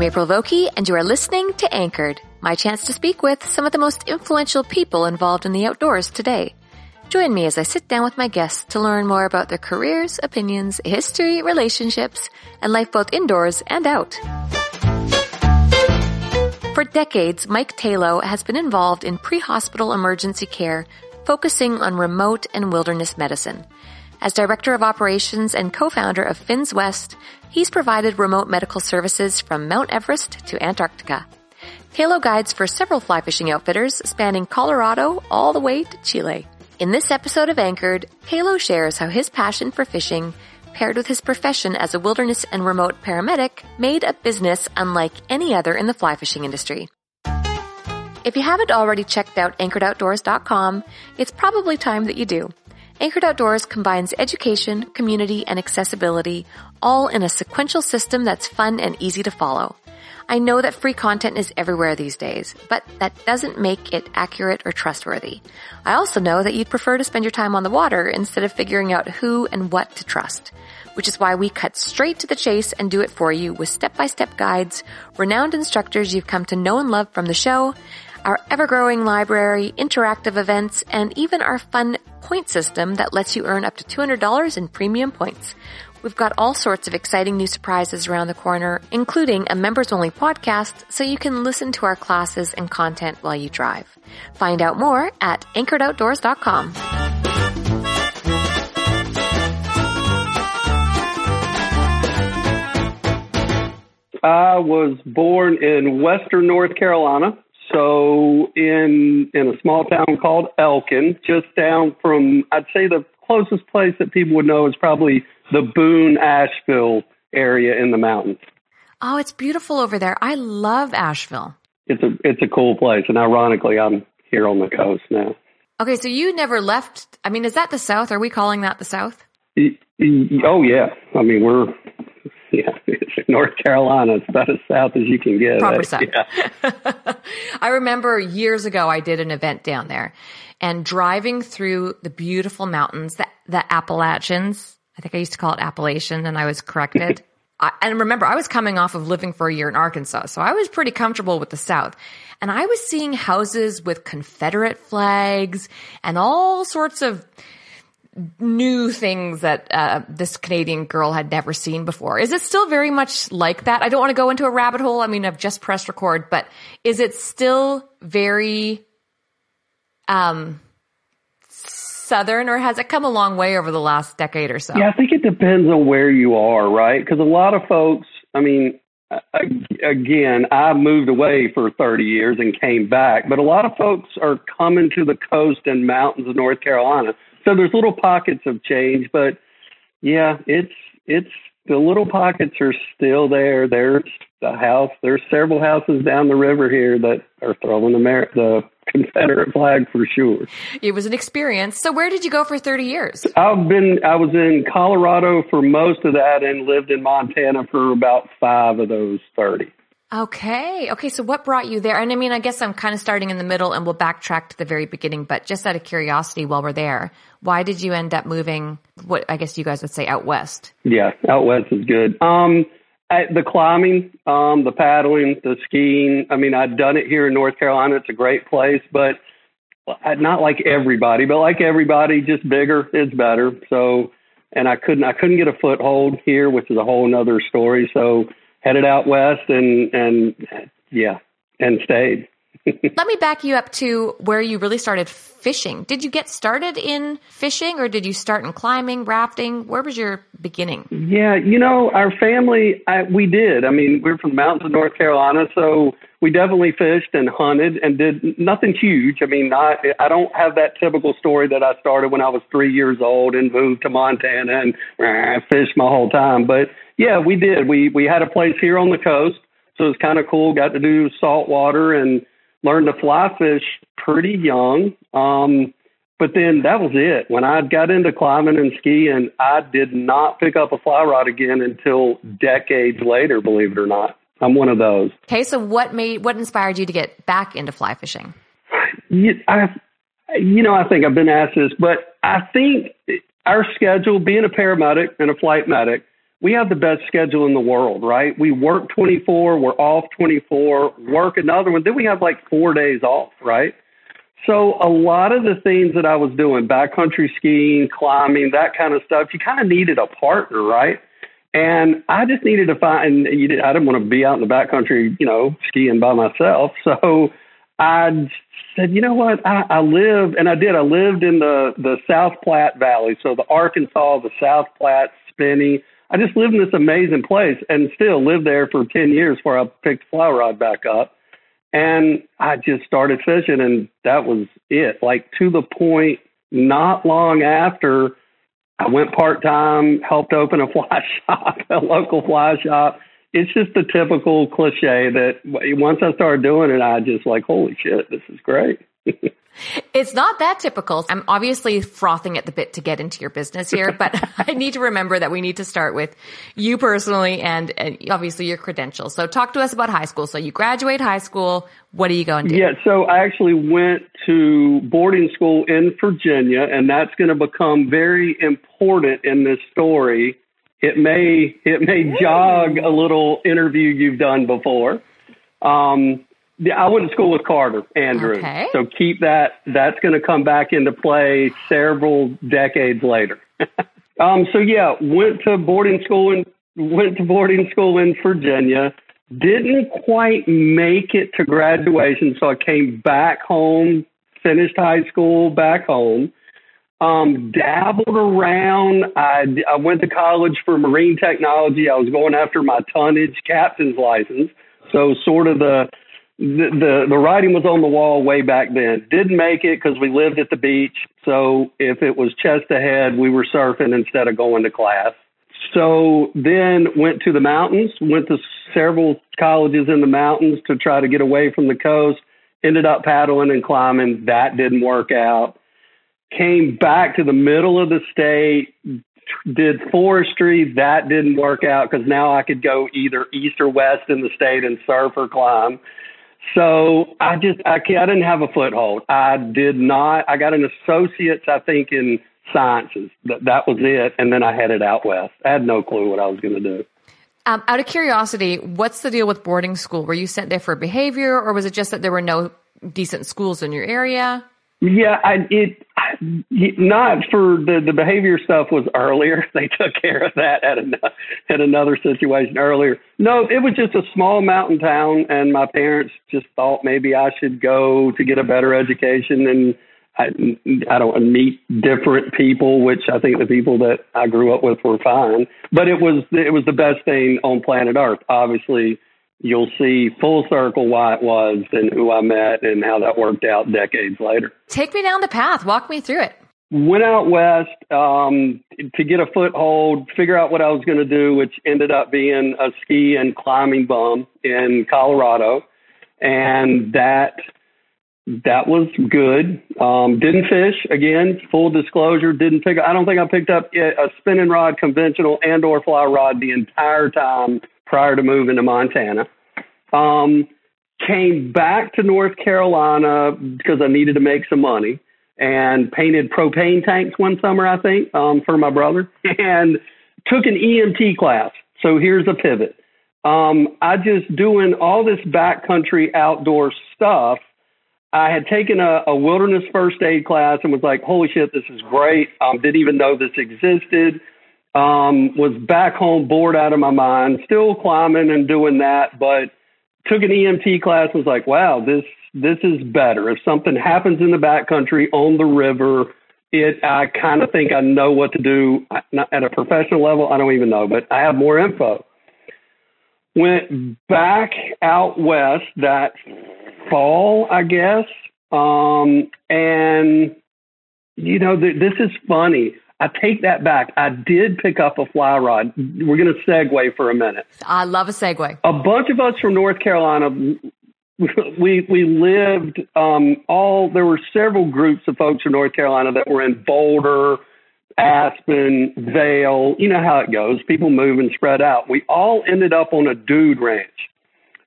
I'm April Vokey, and you are listening to Anchored, my chance to speak with some of the most influential people involved in the outdoors today. Join me as I sit down with my guests to learn more about their careers, opinions, history, relationships, and life both indoors and out. For decades, Mike Tayloe has been involved in pre-hospital emergency care, focusing on remote and wilderness medicine. As Director of Operations and co-founder of Fins West, he's provided remote medical services from Mount Everest to Antarctica. Tayloe guides for several fly fishing outfitters spanning Colorado all the way to Chile. In this episode of Anchored, Tayloe shares how his passion for fishing, paired with his profession as a wilderness and remote paramedic, made a business unlike any other in the fly fishing industry. If you haven't already checked out anchoredoutdoors.com, it's probably time that you do. Anchored Outdoors combines education, community, and accessibility all in a sequential system that's fun and easy to follow. I know that free content is everywhere these days, but that doesn't make it accurate or trustworthy. I also know that you'd prefer to spend your time on the water instead of figuring out who and what to trust, which is why we cut straight to the chase and do it for you with step-by-step guides, renowned instructors you've come to know and love from the show, our ever-growing library, interactive events, and even our fun point system that lets you earn up to $200 in premium points. We've got all sorts of exciting new surprises around the corner, including a members only podcast so you can listen to our classes and content while you drive. Find out more at anchoredoutdoors.com. I was born in western North Carolina, so in in a small town called Elkin, just down from I'd say the closest place that people would know is probably the Boone Asheville area in the mountains. Oh, it's beautiful over there. I love Asheville. It's a it's a cool place, and ironically, I'm here on the coast now. Okay, so you never left. I mean, is that the South? Are we calling that the South? Oh yeah, I mean we're yeah, North Carolina. It's about as south as you can get. Proper south. Yeah. I remember years ago I did an event down there, and driving through the beautiful mountains, the, the Appalachians. I think I used to call it Appalachian, and I was corrected. I, and remember, I was coming off of living for a year in Arkansas, so I was pretty comfortable with the South. And I was seeing houses with Confederate flags and all sorts of new things that uh, this Canadian girl had never seen before. Is it still very much like that? I don't want to go into a rabbit hole. I mean, I've just pressed record, but is it still very um, southern, or has it come a long way over the last decade or so? Yeah, I think it depends on where you are, right? Because a lot of folks, I mean, again, I moved away for 30 years and came back, but a lot of folks are coming to the coast and mountains of North Carolina so there's little pockets of change, but yeah, it's it's the little pockets are still there. There's the house. There's several houses down the river here that are throwing the Mer- the Confederate flag for sure. It was an experience. So where did you go for 30 years? I've been I was in Colorado for most of that and lived in Montana for about 5 of those 30. Okay. Okay. So what brought you there? And I mean, I guess I'm kind of starting in the middle and we'll backtrack to the very beginning, but just out of curiosity while we're there, why did you end up moving what I guess you guys would say out west? Yeah, out west is good. Um, the climbing, um, the paddling, the skiing. I mean, I'd done it here in North Carolina. It's a great place, but not like everybody, but like everybody, just bigger is better. So, and I couldn't, I couldn't get a foothold here, which is a whole nother story. So headed out west and, and yeah, and stayed. Let me back you up to where you really started fishing. Did you get started in fishing or did you start in climbing, rafting? Where was your beginning? Yeah, you know, our family, I, we did. I mean, we're from the mountains of North Carolina, so we definitely fished and hunted and did nothing huge. I mean, not, I don't have that typical story that I started when I was three years old and moved to Montana and uh, fished my whole time. But yeah, we did. We we had a place here on the coast, so it was kind of cool. Got to do salt water and learned to fly fish pretty young. Um, but then that was it. When I got into climbing and skiing, I did not pick up a fly rod again until decades later, believe it or not. I'm one of those. Okay, so what made what inspired you to get back into fly fishing? You, I, you know, I think I've been asked this, but I think our schedule, being a paramedic and a flight medic, we have the best schedule in the world, right? We work 24, we're off 24, work another one, then we have like four days off, right? So a lot of the things that I was doing, backcountry skiing, climbing, that kind of stuff, you kind of needed a partner, right? And I just needed to find. I didn't want to be out in the backcountry, you know, skiing by myself. So I said, you know what? I, I live, and I did. I lived in the the South Platte Valley, so the Arkansas, the South Platte, Spinney. I just lived in this amazing place, and still lived there for ten years before I picked fly rod back up. And I just started fishing, and that was it. Like to the point, not long after, I went part time, helped open a fly shop, a local fly shop. It's just the typical cliche that once I started doing it, I just like, holy shit, this is great. It's not that typical. I'm obviously frothing at the bit to get into your business here, but I need to remember that we need to start with you personally and, and, obviously your credentials. So talk to us about high school. So you graduate high school. What are you going to do? Yeah, so I actually went to boarding school in Virginia, and that's going to become very important in this story. It may it may jog a little interview you've done before. Um, I went to school with Carter, Andrew. Okay. So keep that. That's going to come back into play several decades later. um, so yeah, went to boarding school and went to boarding school in Virginia. Didn't quite make it to graduation, so I came back home, finished high school back home. Um, dabbled around. I, I went to college for marine technology. I was going after my tonnage captain's license. So sort of the the, the writing was on the wall way back then. Didn't make it because we lived at the beach. So if it was chest ahead, we were surfing instead of going to class. So then went to the mountains. Went to several colleges in the mountains to try to get away from the coast. Ended up paddling and climbing. That didn't work out. Came back to the middle of the state. Did forestry. That didn't work out because now I could go either east or west in the state and surf or climb so I just I, I didn't have a foothold. I did not. I got an associate's, I think, in sciences. That that was it, and then I headed out west. I had no clue what I was going to do. Um, out of curiosity, what's the deal with boarding school? Were you sent there for behavior, or was it just that there were no decent schools in your area? Yeah, I, it not for the the behavior stuff was earlier. They took care of that at an, at another situation earlier. No, it was just a small mountain town, and my parents just thought maybe I should go to get a better education and I, I don't meet different people, which I think the people that I grew up with were fine. But it was it was the best thing on planet Earth. Obviously, you'll see full circle why it was and who I met and how that worked out decades later. Take me down the path. Walk me through it. Went out west um, to get a foothold, figure out what I was going to do, which ended up being a ski and climbing bum in Colorado, and that that was good. Um, didn't fish again. Full disclosure, didn't pick. I don't think I picked up a spinning rod, conventional and or fly rod the entire time prior to moving to Montana. Um, came back to North Carolina because I needed to make some money and painted propane tanks one summer, I think, um, for my brother, and took an EMT class. So here's a pivot. um, I just doing all this backcountry outdoor stuff. I had taken a, a wilderness first aid class and was like, holy shit, this is great. Um, didn't even know this existed. Um, was back home bored out of my mind, still climbing and doing that, but took an EMT class was like, wow, this this is better. If something happens in the backcountry on the river, it I kind of think I know what to do. Not at a professional level, I don't even know, but I have more info. Went back out west that fall, I guess, um, and you know th- this is funny. I take that back. I did pick up a fly rod. We're going to segue for a minute. I love a segue. A bunch of us from North Carolina, we we lived um, all. There were several groups of folks from North Carolina that were in Boulder, Aspen, Vail. You know how it goes. People move and spread out. We all ended up on a dude ranch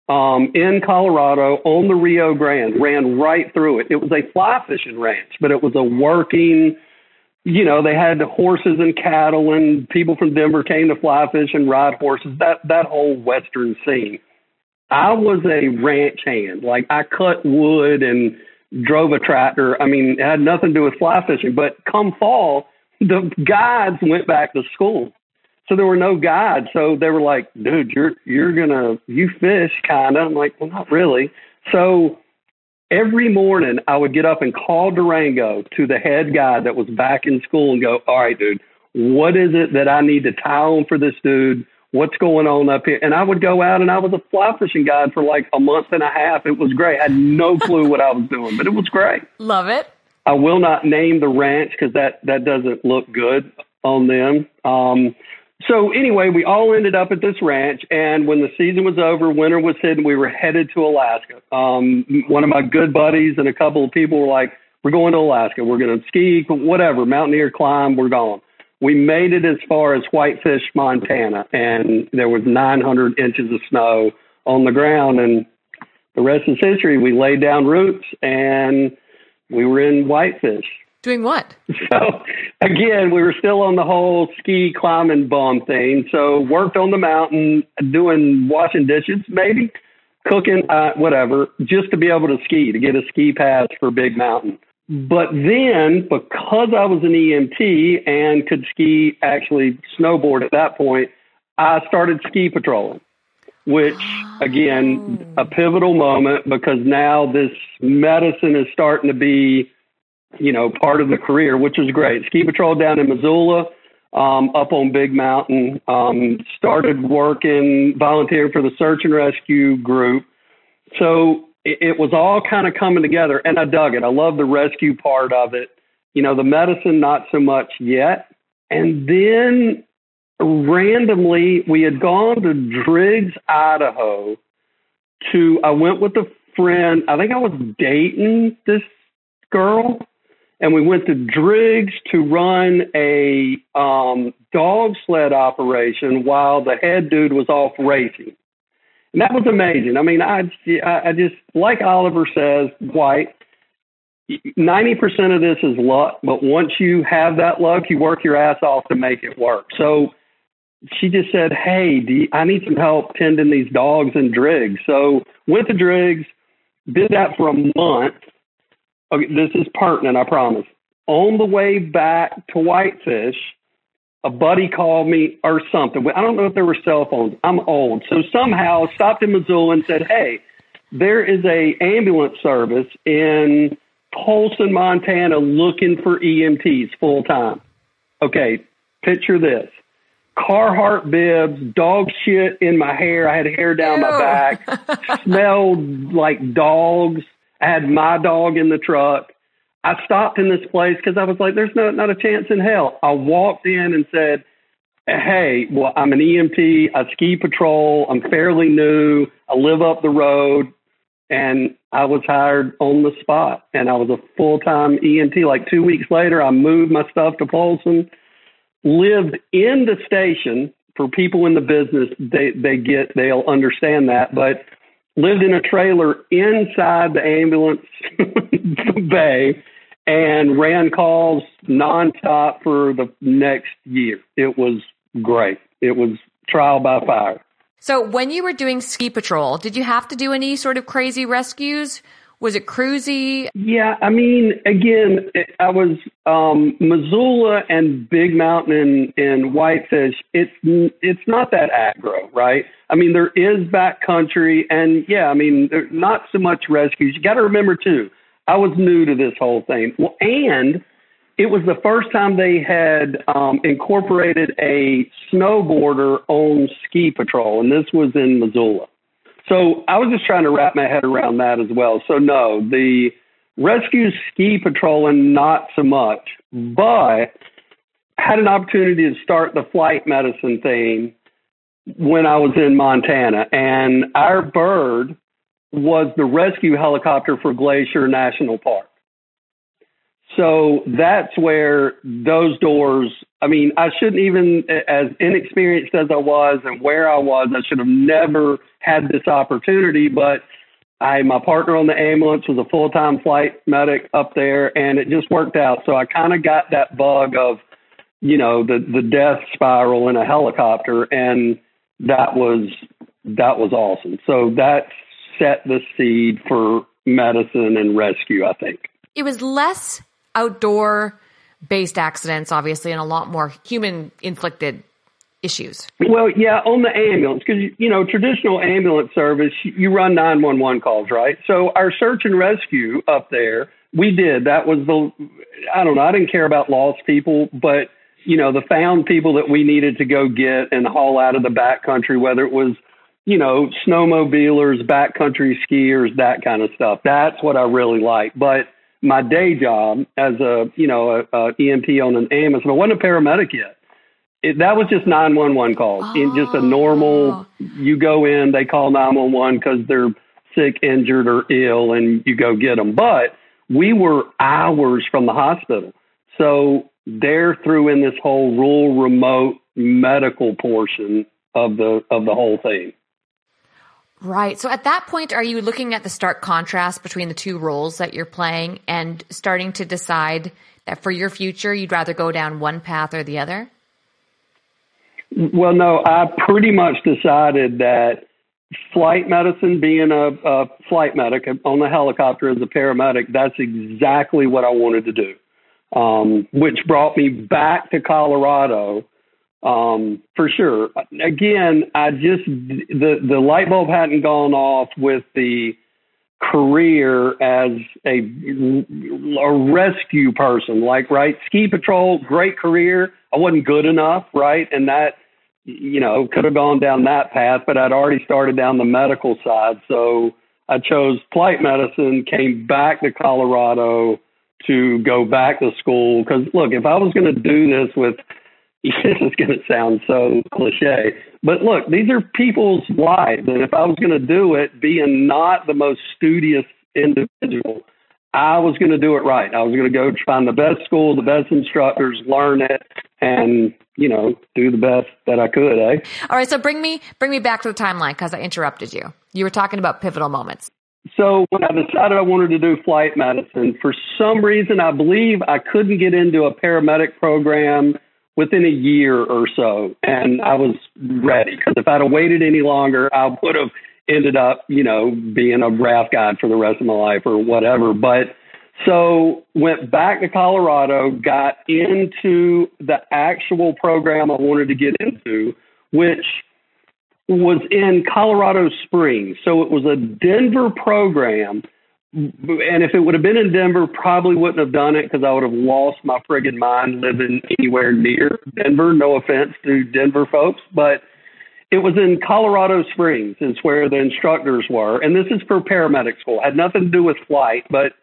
um, in Colorado on the Rio Grande. Ran right through it. It was a fly fishing ranch, but it was a working you know, they had horses and cattle, and people from Denver came to fly fish and ride horses. That that whole western scene. I was a ranch hand. Like I cut wood and drove a tractor. I mean, it had nothing to do with fly fishing. But come fall, the guides went back to school, so there were no guides. So they were like, "Dude, you're you're gonna you fish kind of." I'm like, "Well, not really." So every morning I would get up and call Durango to the head guy that was back in school and go, all right, dude, what is it that I need to tie on for this dude? What's going on up here? And I would go out and I was a fly fishing guide for like a month and a half. It was great. I had no clue what I was doing, but it was great. Love it. I will not name the ranch because that, that doesn't look good on them. Um, so anyway, we all ended up at this ranch, and when the season was over, winter was hitting, we were headed to Alaska. Um, one of my good buddies and a couple of people were like, "We're going to Alaska. We're going to ski, whatever, mountaineer climb. We're going." We made it as far as Whitefish, Montana, and there was 900 inches of snow on the ground, and the rest is history. We laid down roots, and we were in Whitefish. Doing what? So again, we were still on the whole ski climbing bomb thing. So worked on the mountain, doing washing dishes, maybe cooking, uh, whatever, just to be able to ski, to get a ski pass for Big Mountain. But then, because I was an EMT and could ski, actually snowboard at that point, I started ski patrolling, which again, a pivotal moment because now this medicine is starting to be you know, part of the career, which was great. Ski patrol down in Missoula, um, up on Big Mountain. Um, started working, volunteering for the search and rescue group. So it, it was all kind of coming together, and I dug it. I love the rescue part of it. You know, the medicine, not so much yet. And then randomly, we had gone to Driggs, Idaho. To I went with a friend. I think I was dating this girl and we went to Driggs to run a um, dog sled operation while the head dude was off racing. And that was amazing. I mean, I, I just, like Oliver says, White, 90% of this is luck, but once you have that luck, you work your ass off to make it work. So she just said, Hey, you, I need some help tending these dogs in Driggs. So went to Driggs, did that for a month Okay, this is pertinent, I promise. On the way back to Whitefish, a buddy called me or something. I don't know if there were cell phones. I'm old. So somehow stopped in Missoula and said, Hey, there is a ambulance service in Polson, Montana looking for EMTs full time. Okay, picture this. Carhartt bibs, dog shit in my hair. I had hair down Ew. my back, smelled like dogs. I had my dog in the truck. I stopped in this place because I was like, there's no, not a chance in hell. I walked in and said, Hey, well, I'm an EMT. I ski patrol. I'm fairly new. I live up the road. And I was hired on the spot and I was a full time EMT. Like two weeks later, I moved my stuff to Polson, lived in the station. For people in the business, they, they get, they'll understand that. But lived in a trailer inside the ambulance bay and ran calls nonstop for the next year. It was great. It was trial by fire. So when you were doing ski patrol, did you have to do any sort of crazy rescues? Was it cruisy? Yeah, I mean, again, I was um, Missoula and Big Mountain and, in Whitefish. It's it's not that aggro, right? I mean, there is backcountry, and yeah, I mean, there's not so much rescues. You got to remember too, I was new to this whole thing. Well, and it was the first time they had um, incorporated a snowboarder on ski patrol, and this was in Missoula. So I was just trying to wrap my head around that as well. So no, the rescue ski patrolling not so much, but had an opportunity to start the flight medicine thing when I was in Montana, and our bird was the rescue helicopter for Glacier National Park. So that's where those doors, I mean, I shouldn't even, as inexperienced as I was and where I was, I should have never had this opportunity. But I, my partner on the ambulance was a full time flight medic up there, and it just worked out. So I kind of got that bug of, you know, the, the death spiral in a helicopter. And that was, that was awesome. So that set the seed for medicine and rescue, I think. It was less outdoor based accidents, obviously, and a lot more human inflicted issues. Well, yeah, on the ambulance, because, you know, traditional ambulance service, you run 911 calls, right? So our search and rescue up there, we did. That was the, I don't know, I didn't care about lost people, but, you know, the found people that we needed to go get and haul out of the backcountry, whether it was, you know, snowmobilers, backcountry skiers, that kind of stuff. That's what I really like. But, my day job as a you know a, a EMT on an ambulance, and I wasn't a paramedic yet. It, that was just 911 calls. Oh. In just a normal, oh. you go in, they call 911 because they're sick, injured, or ill, and you go get them. But we were hours from the hospital, so they're threw in this whole rural, remote medical portion of the of the whole thing. Right. So at that point, are you looking at the stark contrast between the two roles that you're playing and starting to decide that for your future, you'd rather go down one path or the other? Well, no, I pretty much decided that flight medicine, being a, a flight medic on a helicopter as a paramedic, that's exactly what I wanted to do. Um, which brought me back to Colorado um, for sure. Again, I just the the light bulb hadn't gone off with the career as a a rescue person. Like right, ski patrol, great career. I wasn't good enough, right, and that you know could have gone down that path, but I'd already started down the medical side, so I chose flight medicine. Came back to Colorado to go back to school because look, if I was going to do this with this is going to sound so cliche, but look, these are people's lives. And if I was going to do it, being not the most studious individual, I was going to do it right. I was going to go find the best school, the best instructors, learn it, and you know, do the best that I could. Eh? All right. So bring me bring me back to the timeline because I interrupted you. You were talking about pivotal moments. So when I decided I wanted to do flight medicine, for some reason, I believe I couldn't get into a paramedic program within a year or so, and I was ready because if I'd have waited any longer, I would have ended up, you know, being a RAF guide for the rest of my life or whatever. But so went back to Colorado, got into the actual program I wanted to get into, which was in Colorado Springs. So it was a Denver program and if it would have been in Denver, probably wouldn't have done it because I would have lost my friggin' mind living anywhere near Denver. No offense to Denver folks, but it was in Colorado Springs, is where the instructors were. And this is for paramedic school. It had nothing to do with flight, but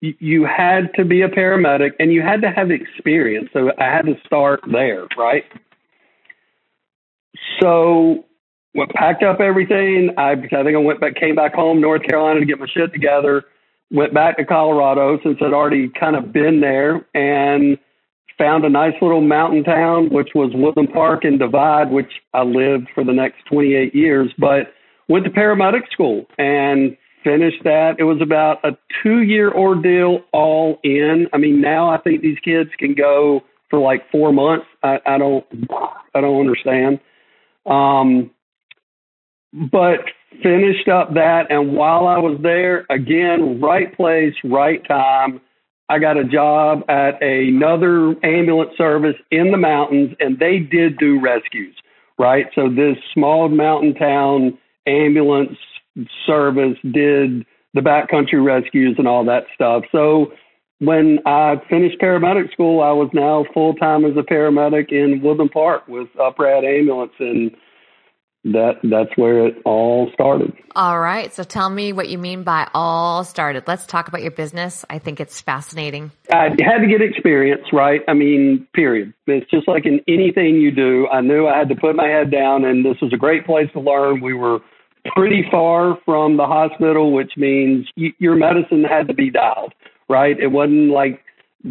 you had to be a paramedic and you had to have experience. So I had to start there, right? So went packed up everything. I, I think I went back, came back home, North Carolina, to get my shit together. Went back to Colorado since I'd already kind of been there, and found a nice little mountain town, which was Woodland Park and Divide, which I lived for the next 28 years. But went to paramedic school and finished that. It was about a two year ordeal all in. I mean, now I think these kids can go for like four months. I, I don't, I don't understand. Um, but finished up that. And while I was there, again, right place, right time. I got a job at another ambulance service in the mountains, and they did do rescues, right? So this small mountain town ambulance service did the backcountry rescues and all that stuff. So when I finished paramedic school, I was now full time as a paramedic in Woodland Park with Uprad Ambulance, and that that's where it all started. All right. So tell me what you mean by all started. Let's talk about your business. I think it's fascinating. I had to get experience, right? I mean, period. It's just like in anything you do. I knew I had to put my head down, and this was a great place to learn. We were pretty far from the hospital, which means your medicine had to be dialed, right? It wasn't like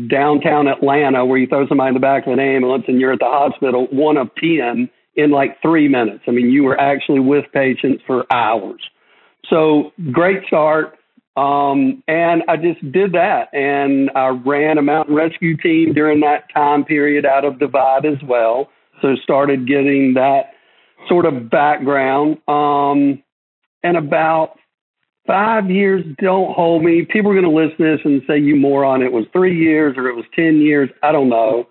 downtown Atlanta where you throw somebody in the back of an ambulance and you're at the hospital, one of 10 in like three minutes. I mean, you were actually with patients for hours. So great start. Um, and I just did that. And I ran a mountain rescue team during that time period out of Divide as well. So started getting that sort of background. Um, and about five years, don't hold me. People are going to listen to this and say, you moron, it was three years or it was 10 years. I don't know.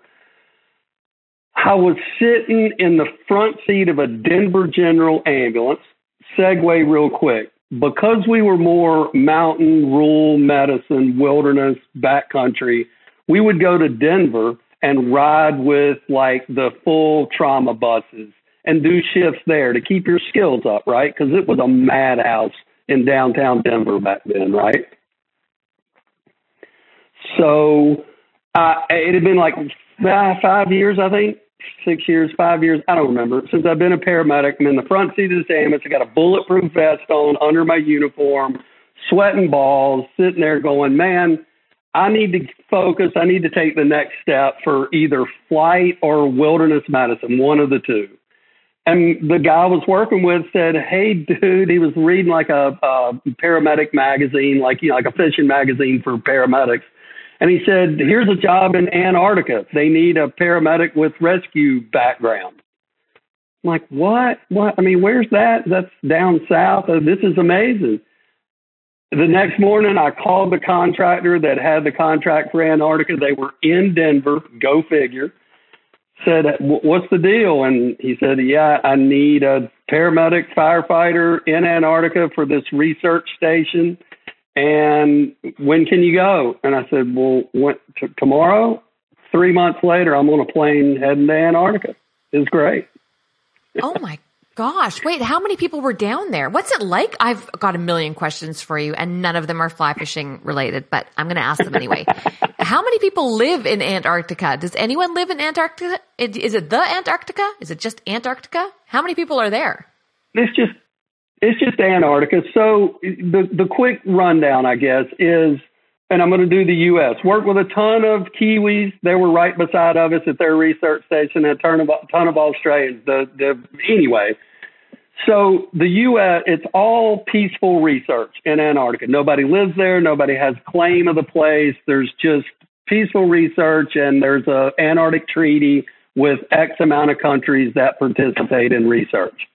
I was sitting in the front seat of a Denver General ambulance. Segue real quick. Because we were more mountain, rural medicine, wilderness, backcountry, we would go to Denver and ride with like the full trauma buses and do shifts there to keep your skills up, right? Because it was a madhouse in downtown Denver back then, right? So uh, it had been like five years, I think, six years, five years, I don't remember. Since I've been a paramedic, I'm in the front seat of this ambulance. I got a bulletproof vest on under my uniform, sweating balls, sitting there going, man, I need to focus. I need to take the next step for either flight or wilderness medicine, one of the two. And the guy I was working with said, "Hey, dude," he was reading like a, a paramedic magazine, like you know, like a fishing magazine for paramedics. And he said, Here's a job in Antarctica. They need a paramedic with rescue background. I'm like, What? What? I mean, where's that? That's down south. Oh, this is amazing. The next morning, I called the contractor that had the contract for Antarctica. They were in Denver, go figure. Said, What's the deal? And he said, Yeah, I need a paramedic firefighter in Antarctica for this research station and when can you go? And I said, well, when, t- tomorrow. Three months later, I'm on a plane heading to Antarctica. It's great. oh my gosh. Wait, how many people were down there? What's it like? I've got a million questions for you and none of them are fly fishing related, but I'm going to ask them anyway. how many people live in Antarctica? Does anyone live in Antarctica? Is it the Antarctica? Is it just Antarctica? How many people are there? It's just it's just Antarctica. So the the quick rundown, I guess, is, and I'm going to do the U.S. Work with a ton of Kiwis. They were right beside of us at their research station. A ton of ton of Australians. The the anyway. So the U.S. It's all peaceful research in Antarctica. Nobody lives there. Nobody has claim of the place. There's just peaceful research, and there's a Antarctic treaty with X amount of countries that participate in research.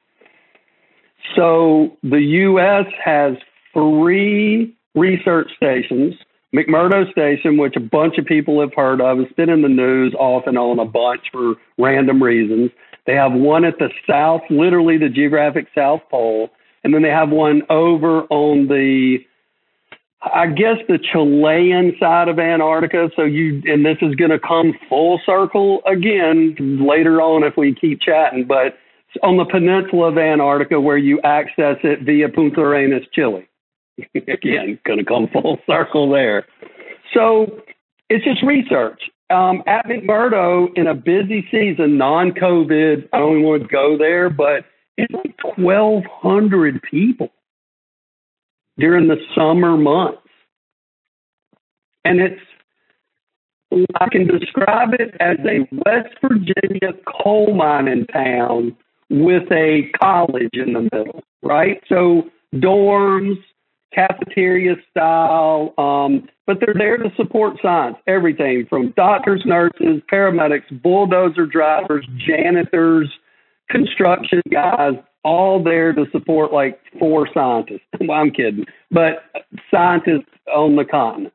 So the U.S. has three research stations. McMurdo Station, which a bunch of people have heard of, it's been in the news off and on a bunch for random reasons. They have one at the south, literally the geographic South Pole, and then they have one over on the, I guess, the Chilean side of Antarctica. So you, and this is going to come full circle again later on if we keep chatting, but on the peninsula of Antarctica where you access it via Punta Arenas, Chile. Again, going to come full circle there. So it's just research. Um, at McMurdo, in a busy season, non COVID, I don't even want to go there, but it's like 1,200 people during the summer months. And it's, I can describe it as a West Virginia coal mining town with a college in the middle, right? So dorms, cafeteria style, um, but they're there to support science, everything from doctors, nurses, paramedics, bulldozer drivers, janitors, construction guys, all there to support like four scientists. well, I'm kidding, but scientists on the continent.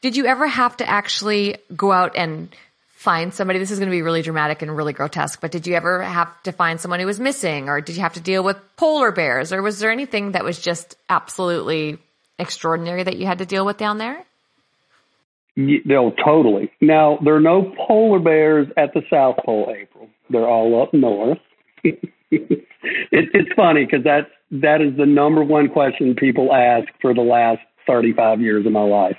Did you ever have to actually go out and find somebody? This is going to be really dramatic and really grotesque, but did you ever have to find someone who was missing or did you have to deal with polar bears or was there anything that was just absolutely extraordinary that you had to deal with down there? No, totally. Now, there are no polar bears at the South Pole, April. They're all up north. it, it's funny because that's that is the number one question people ask for the last 35 years of my life.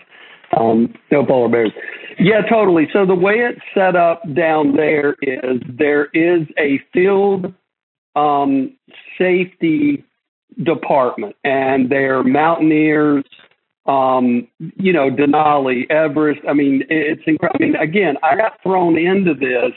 Um, no polar bears. Yeah, totally. So the way it's set up down there is there is a field um, safety department, and they're mountaineers. Um, you know, Denali, Everest. I mean, it's incredible. I mean, again, I got thrown into this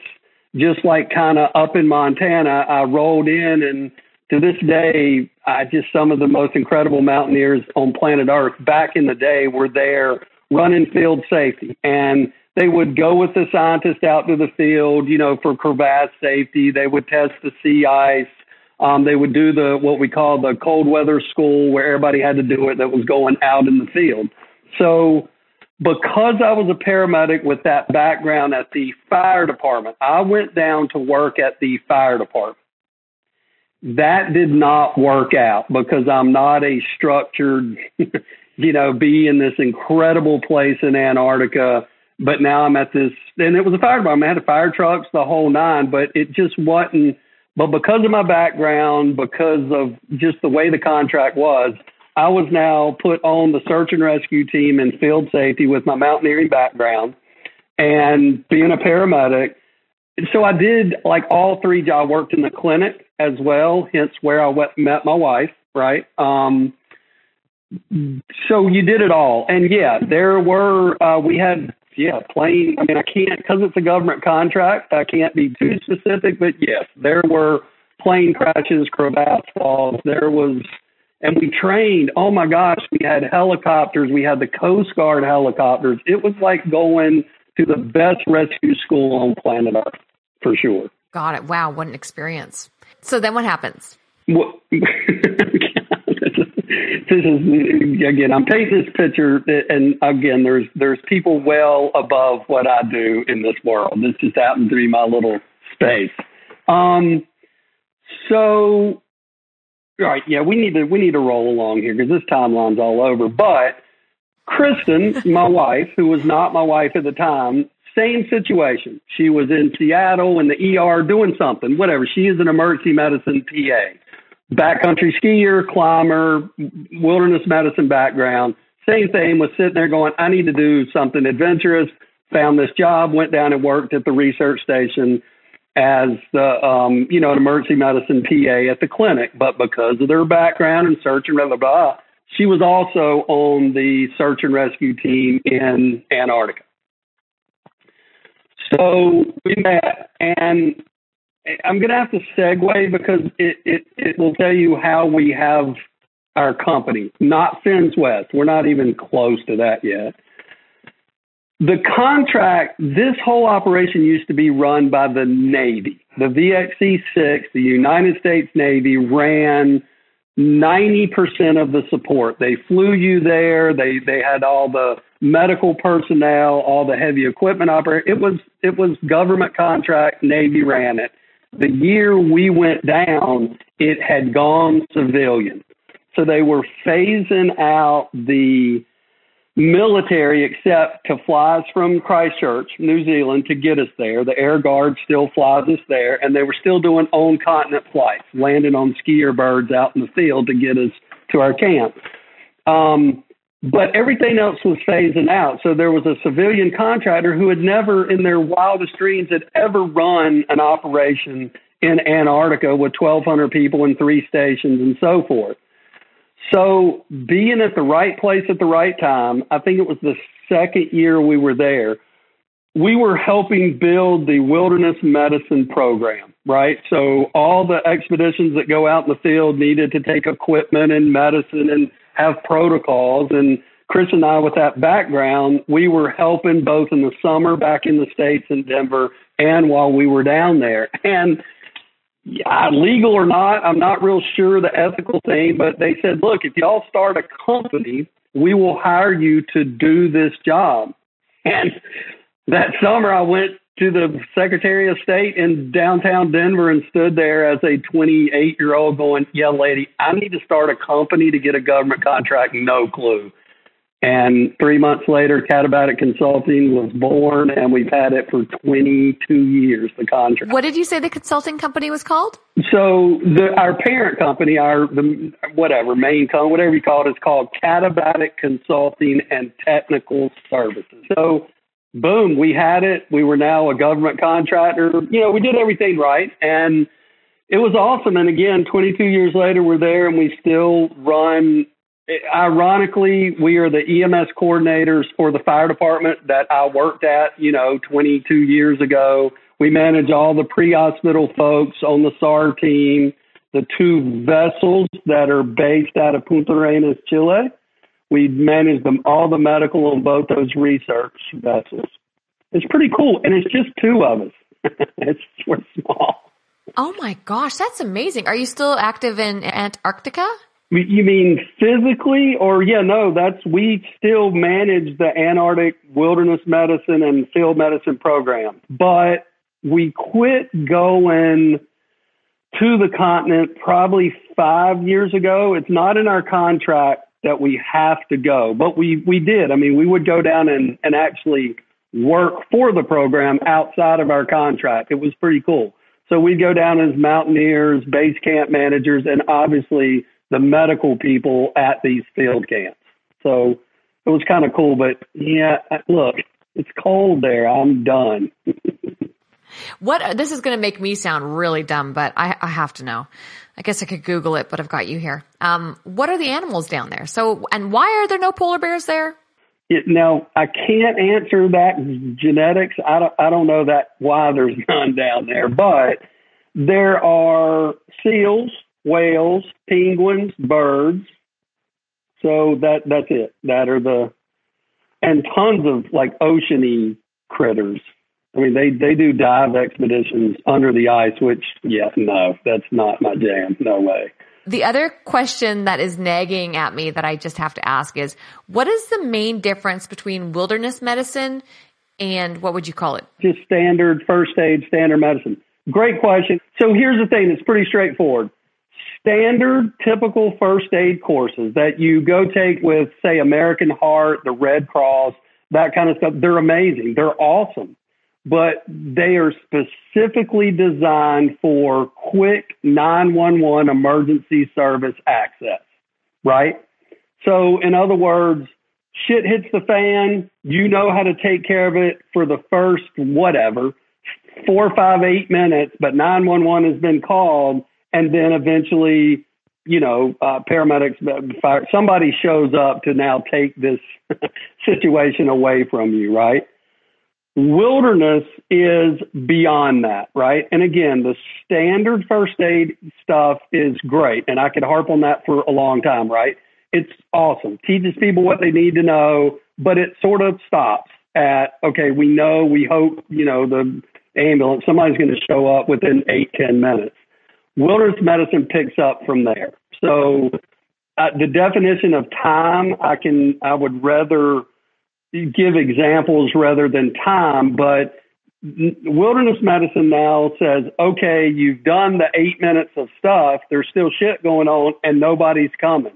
just like kind of up in Montana. I rolled in, and to this day, I just some of the most incredible mountaineers on planet Earth back in the day were there running field safety. And they would go with the scientist out to the field, you know, for crevasse safety. They would test the sea ice. Um, they would do the what we call the cold weather school, where everybody had to do it that was going out in the field. So, because I was a paramedic with that background at the fire department, I went down to work at the fire department. That did not work out because I'm not a structured you know, be in this incredible place in Antarctica. But now I'm at this, and it was a fire. I had fire trucks, the whole nine, but it just wasn't. But because of my background, because of just the way the contract was, I was now put on the search and rescue team in field safety with my mountaineering background and being a paramedic. So I did like all three jobs. I worked in the clinic as well, hence where I met my wife, right? Um, so you did it all, and yeah, there were uh, we had yeah plane. I mean, I can't because it's a government contract. I can't be too specific, but yes, there were plane crashes, crevasse falls. There was, and we trained. Oh my gosh, we had helicopters. We had the Coast Guard helicopters. It was like going to the best rescue school on planet Earth for sure. Got it. Wow, what an experience. So then what happens? Well, this is again i'm painting this picture and again there's there's people well above what i do in this world. This just happens to be my little space. Um so right yeah we need to we need to roll along here because this timeline's all over. But kristen my wife who was not my wife at the time same situation. She was in seattle in the er doing something whatever. She is an emergency medicine pa backcountry skier, climber, wilderness medicine background. Same thing was sitting there going, I need to do something adventurous. Found this job, went down and worked at the research station as the um, you know an emergency medicine PA at the clinic. But because of their background and search and blah blah blah, she was also on the search and rescue team in Antarctica. So we met, and I'm going to have to segue because it, it, it will tell you how we have our company, not Fins West. We're not even close to that yet. The contract, this whole operation used to be run by the Navy. The VXE 6, the United States Navy, ran 90% of the support. They flew you there. They, they had all the medical personnel, all the heavy equipment operator. It was, it was government contract. Navy ran it the year we went down, it had gone civilian. So they were phasing out the military except to fly us from Christchurch, New Zealand, to get us there. The Air Guard still flies us there, and they were still doing on continent flights, landing on skier birds out in the field to get us to our camp. Um, but everything else was phasing out. So there was a civilian contractor who had never, in their wildest dreams, had ever run an operation in Antarctica with 1,200 people and three stations and so forth. So being at the right place at the right time, I think it was the second year we were there. We were helping build the wilderness medicine program, right? So all the expeditions that go out in the field needed to take equipment and medicine and have protocols. And Chris and I, with that background, we were helping both in the summer back in the States in Denver and while we were down there. And yeah, legal or not, I'm not real sure the ethical thing, but they said, look, if y'all start a company, we will hire you to do this job. And that summer, I went to the Secretary of State in downtown Denver and stood there as a 28 year old going, Yeah, lady, I need to start a company to get a government contract. No clue. And three months later, Katabatic Consulting was born, and we've had it for 22 years, the contract. What did you say the consulting company was called? So the, our parent company, our the whatever main company, whatever you call it, is called Katabatic Consulting and Technical Services. So, boom, we had it. We were now a government contractor. You know, we did everything right, and it was awesome. And again, 22 years later, we're there, and we still run ironically, we are the EMS coordinators for the fire department that I worked at, you know, 22 years ago. We manage all the pre hospital folks on the SAR team, the two vessels that are based out of Punta Arenas, Chile. We manage them all the medical on both those research vessels. It's pretty cool, and it's just two of us. it's we're small. Oh my gosh, that's amazing! Are you still active in Antarctica? You mean physically, or yeah, no? That's we still manage the Antarctic Wilderness Medicine and Field Medicine program, but we quit going to the continent probably five years ago. It's not in our contract that we have to go, but we we did. I mean, we would go down and and actually work for the program outside of our contract. It was pretty cool. So we'd go down as mountaineers, base camp managers, and obviously the medical people at these field camps. So it was kind of cool. But yeah, look, it's cold there. I'm done. what this is going to make me sound really dumb, but I, I, have to know. I guess I could Google it, but I've got you here. Um, what are the animals down there? So, and why are there no polar bears there? It, now I can't answer that genetics. I don't. I don't know that why there's none down there, but there are seals whales, penguins, birds. So that that's it. That are the and tons of like oceany critters. I mean, they they do dive expeditions under the ice, which yeah, no, that's not my jam. No way. The other question that is nagging at me that I just have to ask is, what is the main difference between wilderness medicine and what would you call it? Just standard first aid, standard medicine. Great question. So here's the thing: it's pretty straightforward standard, typical first aid courses that you go take with, say, American Heart, the Red Cross, that kind of stuff, they're amazing. They're awesome. But they are specifically designed for quick 911 emergency service access, right? So, in other words, shit hits the fan, you know how to take care of it for the first whatever, four, five, eight minutes, but 911 has been called and then eventually, you know, uh, paramedics, fire, somebody shows up to now take this situation away from you, right? Wilderness is beyond that, right? And again, the standard first aid stuff is great, and I could harp on that for a long time, right? It's awesome. Teaches people what they need to know, but it sort of stops at okay, we know, we hope, you know, the ambulance, somebody's going to show up within eight, ten minutes. Wilderness medicine picks up from there. So uh, the definition of time, I can, I would rather give examples rather than time, but wilderness medicine now says, okay, you've done the eight minutes of stuff. There's still shit going on and nobody's coming.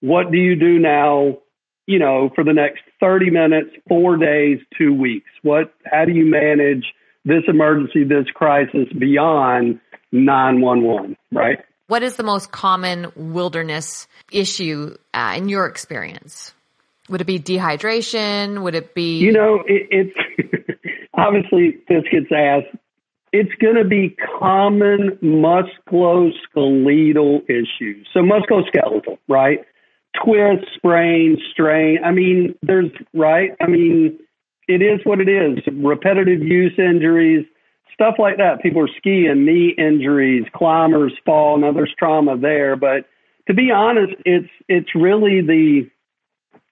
What do you do now? You know, for the next 30 minutes, four days, two weeks. What, how do you manage this emergency, this crisis beyond 911, right? What is the most common wilderness issue uh, in your experience? Would it be dehydration? Would it be? You know, it, it's obviously this gets asked. It's going to be common musculoskeletal issues. So musculoskeletal, right? Twist, sprain, strain. I mean, there's right. I mean, it is what it is. Repetitive use injuries stuff like that. People are skiing, knee injuries, climbers fall. Now there's trauma there, but to be honest, it's it's really the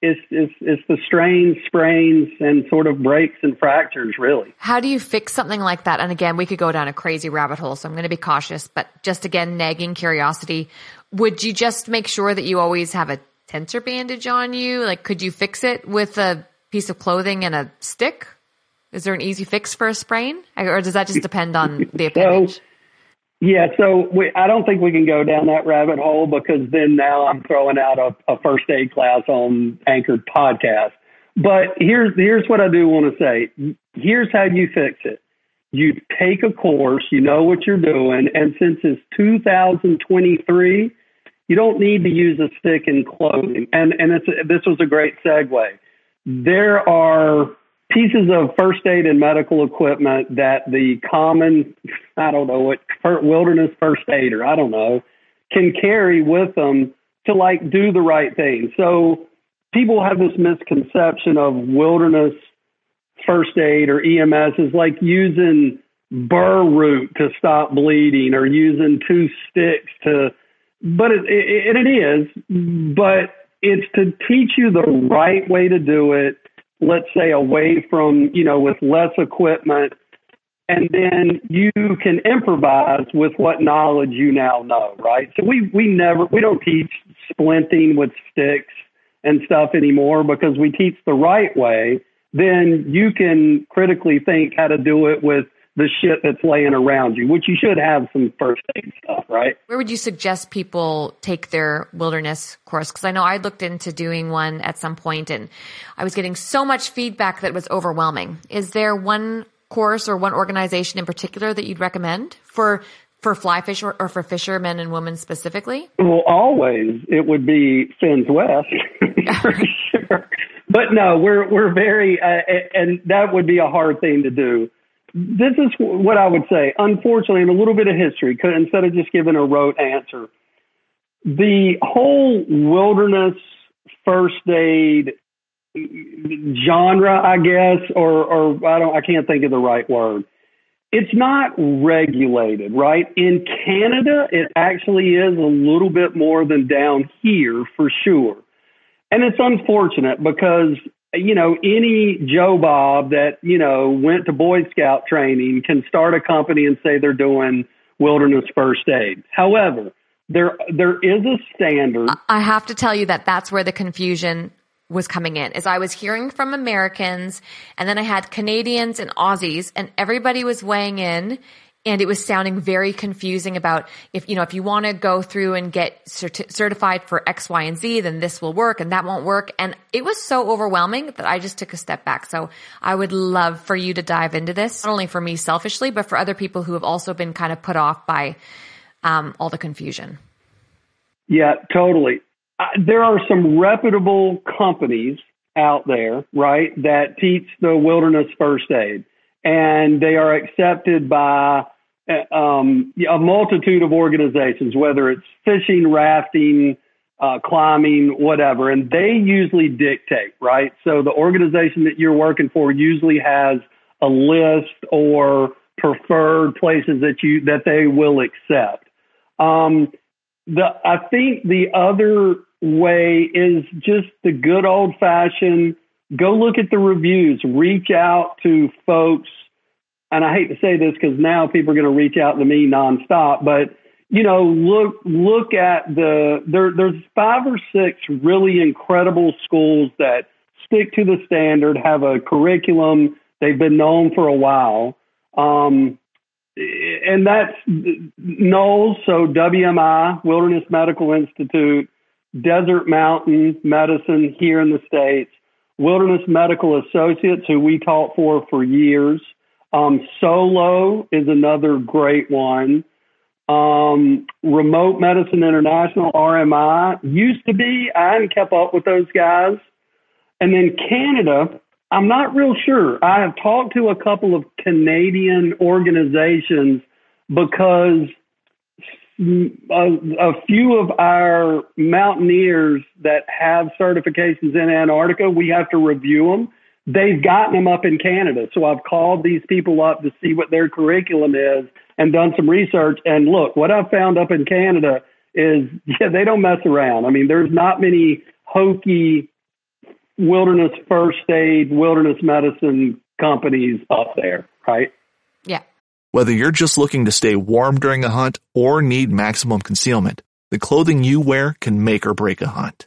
it's, it's, it's the strains, sprains, and sort of breaks and fractures, really. How do you fix something like that? And again, we could go down a crazy rabbit hole, so I'm going to be cautious, but just again, nagging curiosity. Would you just make sure that you always have a tensor bandage on you? Like, could you fix it with a piece of clothing and a stick? Is there an easy fix for a sprain, or does that just depend on the appendage? So, yeah, so we, I don't think we can go down that rabbit hole because then now I'm throwing out a, a first aid class on Anchored podcast. But here's here's what I do want to say. Here's how you fix it. You take a course, you know what you're doing, and since it's 2023, you don't need to use a stick and clothing. And and it's, this was a great segue. There are pieces of first aid and medical equipment that the common, I don't know what, wilderness first aider, I don't know, can carry with them to like do the right thing. So people have this misconception of wilderness first aid or EMS is like using burr root to stop bleeding or using two sticks to, but it, it, it is, but it's to teach you the right way to do it let's say away from, you know, with less equipment. And then you can improvise with what knowledge you now know, right? So we, we never, we don't teach splinting with sticks and stuff anymore because we teach the right way. Then you can critically think how to do it with the shit that's laying around you, which you should have some first aid stuff, right? Where would you suggest people take their wilderness course? Because I know I looked into doing one at some point and I was getting so much feedback that was overwhelming. Is there one course or one organization in particular that you'd recommend for for fly fish or, or for fishermen and women specifically? Well, always it would be Fins West for sure. But no, we're we're very, uh, and that would be a hard thing to do this is what I would say. Unfortunately, in a little bit of history, instead of just giving a rote answer, the whole wilderness first aid genre, I guess, or, or I don't, I can't think of the right word. It's not regulated, right? In Canada, it actually is a little bit more than down here for sure. And it's unfortunate because you know, any Joe Bob that, you know, went to Boy Scout training can start a company and say they're doing wilderness first aid. However, there there is a standard. I have to tell you that that's where the confusion was coming in. is I was hearing from Americans and then I had Canadians and Aussies and everybody was weighing in and it was sounding very confusing about if you know if you want to go through and get certi- certified for X, Y, and Z, then this will work and that won't work. And it was so overwhelming that I just took a step back. So I would love for you to dive into this, not only for me selfishly, but for other people who have also been kind of put off by um, all the confusion. Yeah, totally. There are some reputable companies out there, right, that teach the wilderness first aid and they are accepted by uh, um, a multitude of organizations, whether it's fishing, rafting, uh, climbing, whatever, and they usually dictate, right? So the organization that you're working for usually has a list or preferred places that you that they will accept. Um, the I think the other way is just the good old fashioned go look at the reviews, reach out to folks. And I hate to say this because now people are going to reach out to me nonstop, but you know, look look at the there. There's five or six really incredible schools that stick to the standard, have a curriculum. They've been known for a while, um, and that's NOLS. So WMI, Wilderness Medical Institute, Desert Mountain Medicine here in the states, Wilderness Medical Associates, who we taught for for years. Um, Solo is another great one. Um, Remote Medicine International, RMI, used to be. I hadn't kept up with those guys. And then Canada, I'm not real sure. I have talked to a couple of Canadian organizations because a, a few of our mountaineers that have certifications in Antarctica, we have to review them. They've gotten them up in Canada. So I've called these people up to see what their curriculum is and done some research. And look, what I've found up in Canada is, yeah, they don't mess around. I mean, there's not many hokey wilderness first aid, wilderness medicine companies up there, right? Yeah. Whether you're just looking to stay warm during a hunt or need maximum concealment, the clothing you wear can make or break a hunt.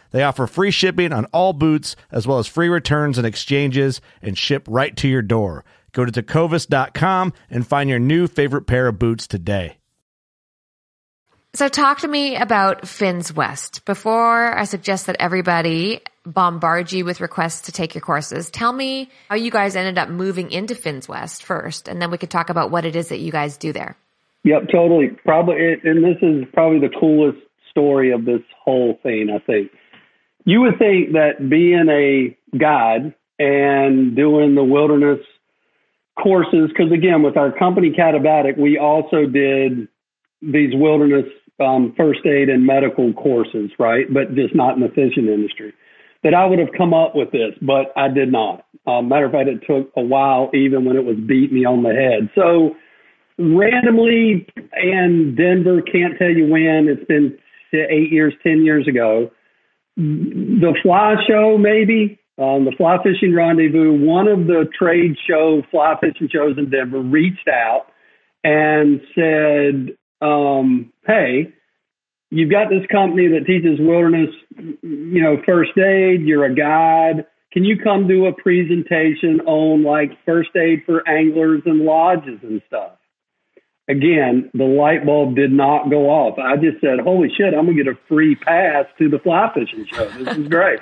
They offer free shipping on all boots, as well as free returns and exchanges, and ship right to your door. Go to tecovas.com and find your new favorite pair of boots today. So talk to me about Finns West. Before I suggest that everybody bombard you with requests to take your courses, tell me how you guys ended up moving into Finns West first, and then we could talk about what it is that you guys do there. Yep, totally. Probably, and this is probably the coolest story of this whole thing, I think you would think that being a guide and doing the wilderness courses, because again, with our company Katabatic, we also did these wilderness um, first aid and medical courses, right? But just not in the fishing industry. That I would have come up with this, but I did not. Um, matter of fact, it took a while, even when it was beating me on the head. So randomly, and Denver can't tell you when. It's been eight years, ten years ago the fly show, maybe um, the fly fishing rendezvous. One of the trade show fly fishing shows in Denver reached out and said, um, "Hey, you've got this company that teaches wilderness, you know, first aid. You're a guide." Can you come do a presentation on like first aid for anglers and lodges and stuff? Again, the light bulb did not go off. I just said, "Holy shit! I'm gonna get a free pass to the fly fishing show. This is great."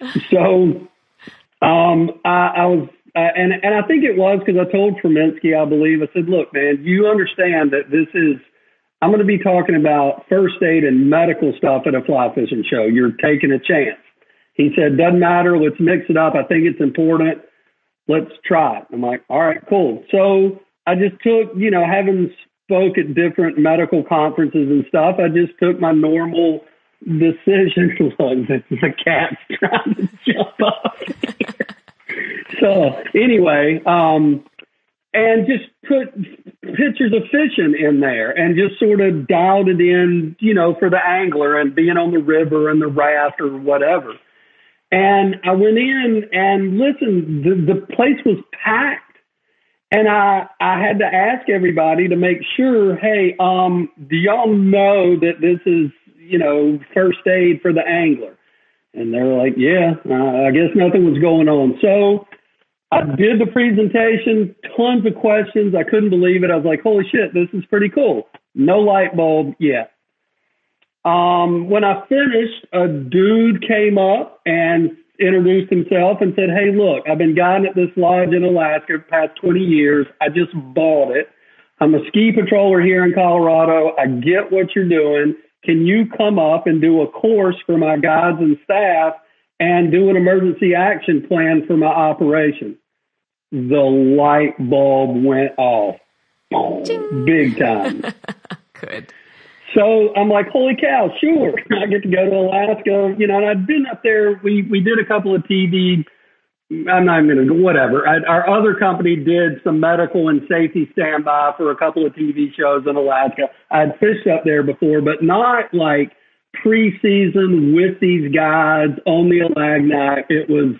so, um, I, I was, uh, and and I think it was because I told Treminsky, I believe, I said, "Look, man, you understand that this is." I'm going to be talking about first aid and medical stuff at a fly fishing show. You're taking a chance. He said, doesn't matter. Let's mix it up. I think it's important. Let's try it. I'm like, all right, cool. So I just took, you know, having spoke at different medical conferences and stuff, I just took my normal decision. Look, the, the cat's trying to jump up. so anyway, um, and just put pictures of fishing in there and just sort of dialed it in, you know, for the angler and being on the river and the raft or whatever. And I went in and listened, the, the place was packed and I, I had to ask everybody to make sure, hey, um, do y'all know that this is, you know, first aid for the angler? And they're like, yeah, uh, I guess nothing was going on. So I did the presentation, tons of questions. I couldn't believe it. I was like, holy shit, this is pretty cool. No light bulb yet. Um, when I finished, a dude came up and introduced himself and said, Hey, look, I've been guiding at this lodge in Alaska the past 20 years. I just bought it. I'm a ski patroller here in Colorado. I get what you're doing. Can you come up and do a course for my guides and staff and do an emergency action plan for my operation? The light bulb went off. Big time. Good. So I'm like, holy cow, sure. I get to go to Alaska, you know, and I'd been up there. We, we did a couple of TV, I'm not even going to, whatever. I, our other company did some medical and safety standby for a couple of TV shows in Alaska. I'd fished up there before, but not like preseason with these guys on the Alagnak. It was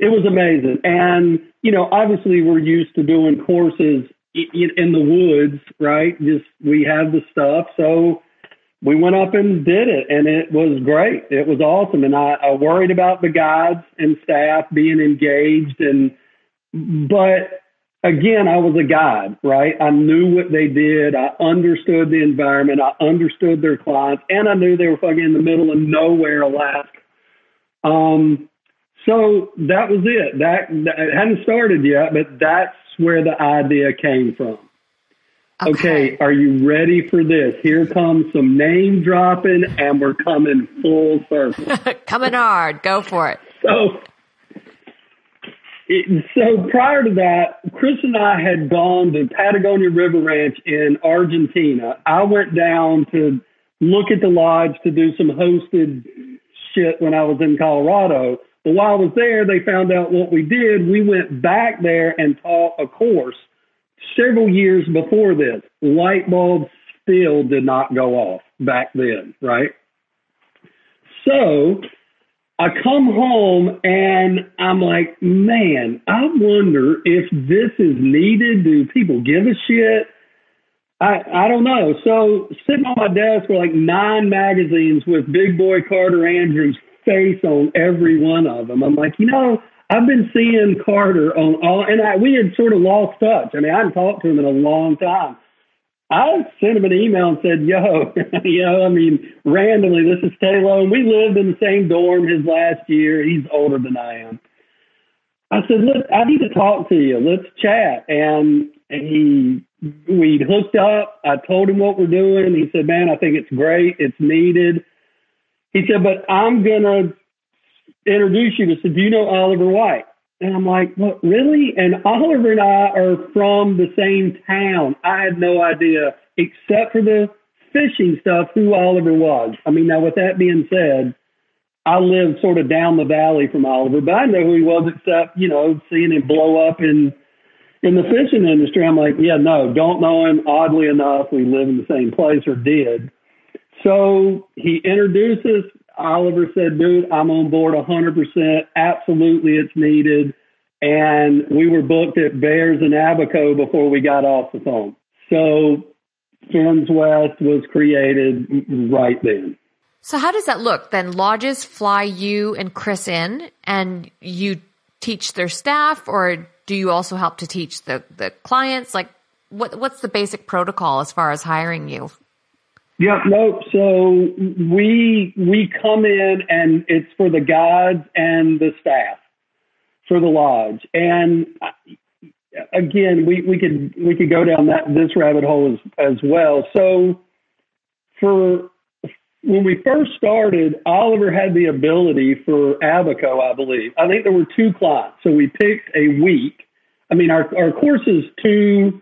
it was amazing. And you know, obviously, we're used to doing courses in, the woods, right? Just we have the stuff, so we went up and did it, and it was great. It was awesome, and I, I worried about the guides and staff being engaged, and but again, I was a guide, right? I knew what they did. I understood the environment. I understood their clients, and I knew they were fucking in the middle of nowhere, Alaska. Um, so that was it. That, that it hadn't started yet, but that's where the idea came from. Okay. okay, are you ready for this? Here comes some name dropping, and we're coming full circle. coming hard. Go for it. So so prior to that, Chris and I had gone to Patagonia River Ranch in Argentina. I went down to look at the lodge to do some hosted shit when I was in Colorado. But while I was there, they found out what we did. We went back there and taught a course several years before this. Light bulbs still did not go off back then, right? So I come home and I'm like, man, I wonder if this is needed. Do people give a shit? I I don't know. So sitting on my desk were like nine magazines with Big Boy Carter Andrews' face on every one of them. I'm like, you know, I've been seeing Carter on all, and I, we had sort of lost touch. I mean, I hadn't talked to him in a long time. I sent him an email and said, "Yo, you know, I mean, randomly, this is Taylor, and we lived in the same dorm his last year. He's older than I am." I said, "Look, I need to talk to you. Let's chat." And he, we hooked up. I told him what we're doing. He said, "Man, I think it's great. It's needed." He said, "But I'm gonna introduce you to." Said, "Do you know Oliver White?" And I'm like, what, really? And Oliver and I are from the same town. I had no idea, except for the fishing stuff, who Oliver was. I mean, now with that being said, I lived sort of down the valley from Oliver, but I know who he was, except you know seeing him blow up in in the fishing industry. I'm like, yeah, no, don't know him. Oddly enough, we live in the same place or did. So he introduces Oliver said, dude, I'm on board 100%. Absolutely, it's needed. And we were booked at Bair's and Abaco before we got off the phone. So Fins West was created right then. So how does that look? Then lodges fly you and Chris in and you teach their staff or do you also help to teach the, the clients? Like what, what's the basic protocol as far as hiring you? Yeah, no. So we we come in and it's for the guides and the staff for the lodge. And again, we, we could we could go down that this rabbit hole as as well. So for when we first started, Oliver had the ability for Abaco, I believe. I think there were two clients, so we picked a week. I mean, our our course is two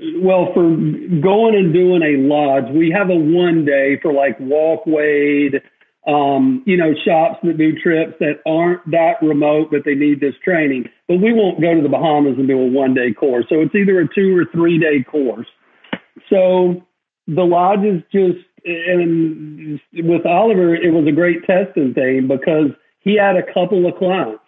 well, for going and doing a lodge, we have a one day for like walk wade, um, you know, shops that do trips that aren't that remote, but they need this training. But we won't go to the Bahamas and do a one day course. So it's either a two or three day course. So the lodge is just, and with Oliver, it was a great testing thing because he had a couple of clients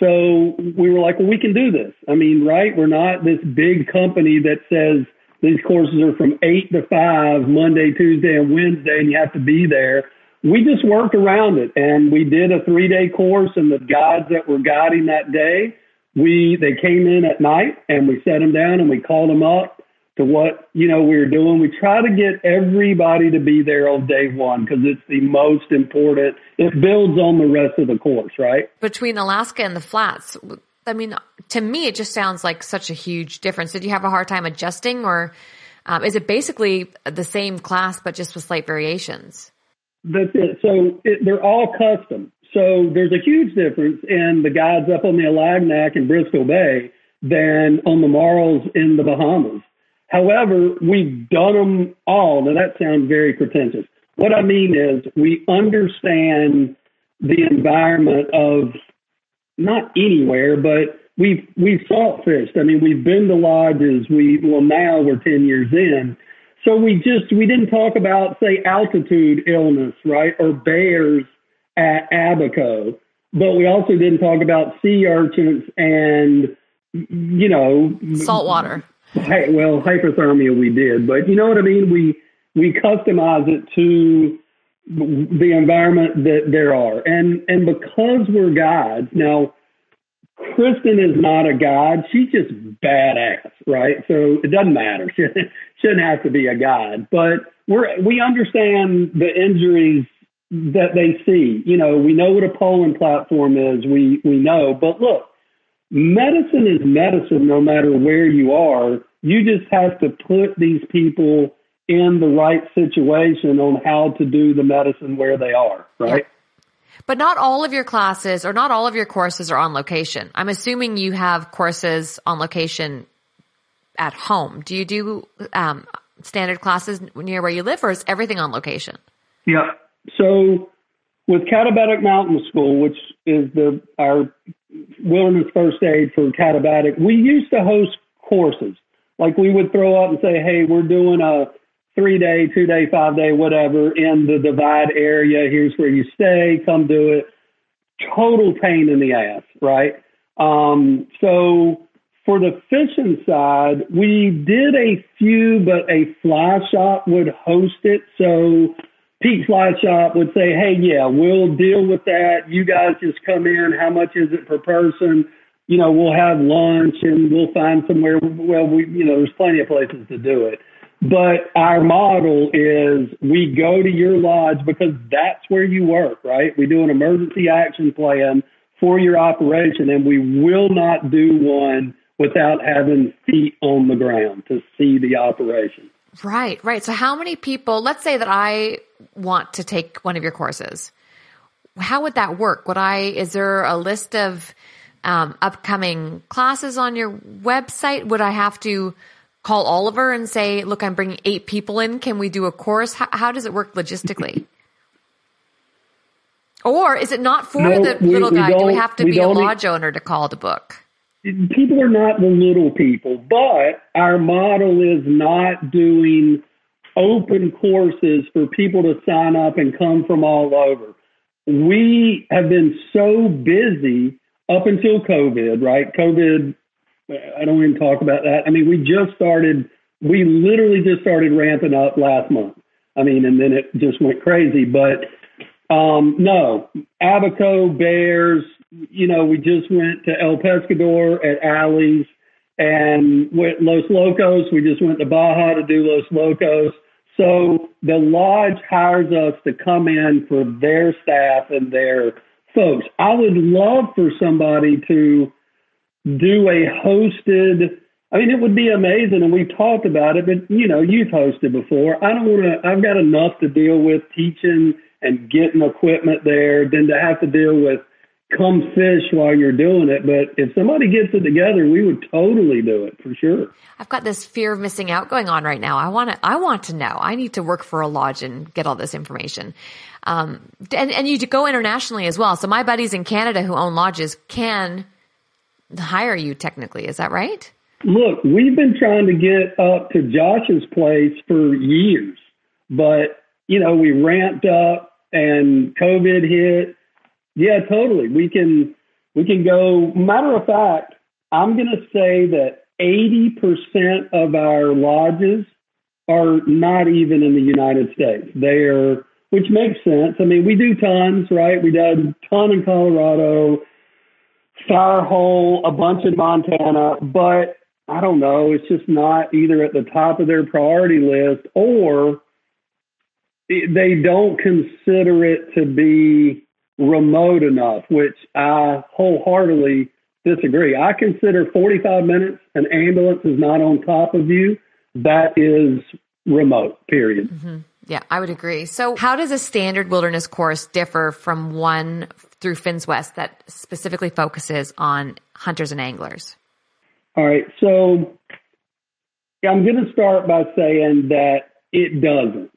so we were like, well, we can do this. I mean, right? We're not this big company that says these courses are from eight to five, Monday, Tuesday, and Wednesday, and you have to be there. We just worked around it and we did a three day course and the guides that were guiding that day, we, they came in at night and we set them down and we called them up to what you know we were doing. We try to get everybody to be there on day one because it's the most important. It builds on the rest of the course, right? Between Alaska and the flats, I mean, to me, it just sounds like such a huge difference. Did you have a hard time adjusting, or um, is it basically the same class but just with slight variations? That's it. So it, they're all custom. So there's a huge difference in the guides up on the Alagnak in Bristol Bay than on the Marls in the Bahamas. However, we've done them all. Now that sounds very pretentious. What I mean is we understand the environment of not anywhere, but we've we've salt fished. I mean, we've been to lodges. We well now we're ten years in, So we just we didn't talk about say altitude illness, right, or bears at Abaco, but we also didn't talk about sea urchins and you know salt Hey, well, hypothermia we did, but you know what I mean. We we customize it to the environment that there are, and and because we're guides now. Kristen is not a guide. She's just badass, right? So it doesn't matter. She shouldn't have to be a guide. But we're we understand the injuries that they see. You know, we know what a poling platform is. We we know. But look, medicine is medicine no matter where you are. You just have to put these people in the right situation on how to do the medicine where they are, right? But not all of your classes or not all of your courses are on location. I'm assuming you have courses on location at home. Do you do um, standard classes near where you live, or is everything on location? Yeah. So with Katabatic Mountain School, which is the our wilderness first aid for Katabatic, we used to host courses. Like we would throw up and say, "Hey, we're doing a three day, two day, five day, whatever in the divide area. Here's where you stay. Come do it. Total pain in the ass, right? Um, so for the fishing side, we did a few, but a fly shop would host it. So Pete Fly Shop would say, "Hey, yeah, we'll deal with that. You guys just come in. How much is it per person? You know, we'll have lunch and we'll find somewhere. Well, we, you know, there's plenty of places to do it." But our model is we go to your lodge because that's where you work, right? We do an emergency action plan for your operation and we will not do one without having feet on the ground to see the operation. Right, right. So how many people, let's say that I want to take one of your courses. How would that work? Would I, is there a list of um, upcoming classes on your website? Would I have to call Oliver and say, look, I'm bringing eight people in. Can we do a course? How, how does it work logistically? or is it not for no, the we, little guy? Do we have to be a lodge owner to call the book? People are not the little people, but our model is not doing open courses for people to sign up and come from all over. We have been so busy up until COVID, right? COVID I don't even talk about that. I mean, we just started, we literally just started ramping up last month. I mean, and then it just went crazy. But um, no, Abaco, Bair's, you know, we just went to El Pescador at Alley's and went Los Locos. We just went to Baja to do Los Locos. So the lodge hires us to come in for their staff and their folks. I would love for somebody to do a hosted I mean, it would be amazing, and we've talked about it. But you know, you've hosted before. I don't want to. I've got enough to deal with teaching and getting equipment there than to have to deal with come fish while you're doing it. But if somebody gets it together, we would totally do it for sure. I've got this fear of missing out going on right now. I want to. I want to know. I need to work for a lodge and get all this information. Um, and and you go internationally as well. So my buddies in Canada who own lodges can hire you technically. Is that right? Look, we've been trying to get up to Josh's place for years, but you know, we ramped up and COVID hit. Yeah, totally. We can we can go matter of fact, I'm going to say that 80% of our lodges are not even in the United States. They are which makes sense. I mean, we do tons, right? We did ton in Colorado, Firehole, a bunch in Montana, but I don't know. It's just not either at the top of their priority list or they don't consider it to be remote enough, which I wholeheartedly disagree. I consider 45 minutes, an ambulance is not on top of you. That is remote, period. Mm-hmm. Yeah, I would agree. So, how does a standard wilderness course differ from one through Finns West that specifically focuses on hunters and anglers? All right. So, I'm going to start by saying that it doesn't.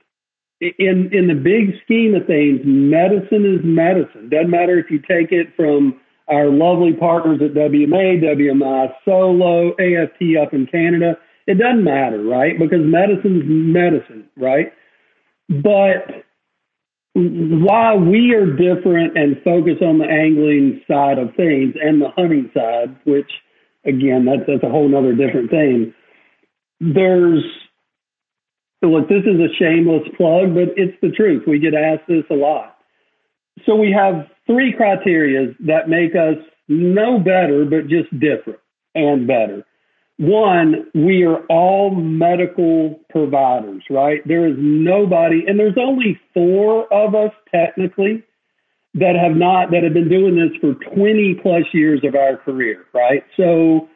In in the big scheme of things, medicine is medicine. Doesn't matter if you take it from our lovely partners at WMA, WMI Solo, AFT up in Canada. It doesn't matter, right? Because medicine's medicine, right? But why we are different and focus on the angling side of things and the hunting side, which again, that's that's a whole other different thing. There's look, this is a shameless plug, but it's the truth. We get asked this a lot. So we have three criteria that make us no better, but just different and better. One, we are all medical providers, right? There is nobody, and there's only four of us technically that have not, that have been doing this for 20 plus years of our career, right? So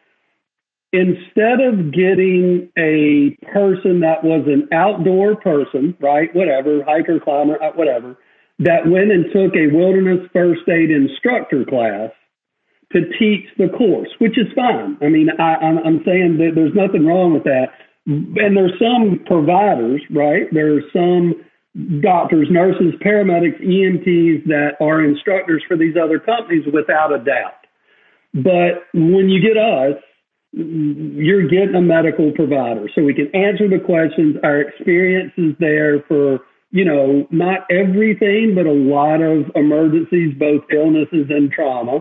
instead of getting a person that was an outdoor person, right? Whatever, hiker, climber, uh, whatever, that went and took a wilderness first aid instructor class to teach the course, which is fine. I mean, I, I'm, I'm saying that there's nothing wrong with that. And there's some providers, right? There are some doctors, nurses, paramedics, EMTs that are instructors for these other companies without a doubt. But when you get us, you're getting a medical provider. So we can answer the questions. Our experience is there for, you know, not everything, but a lot of emergencies, both illnesses and trauma.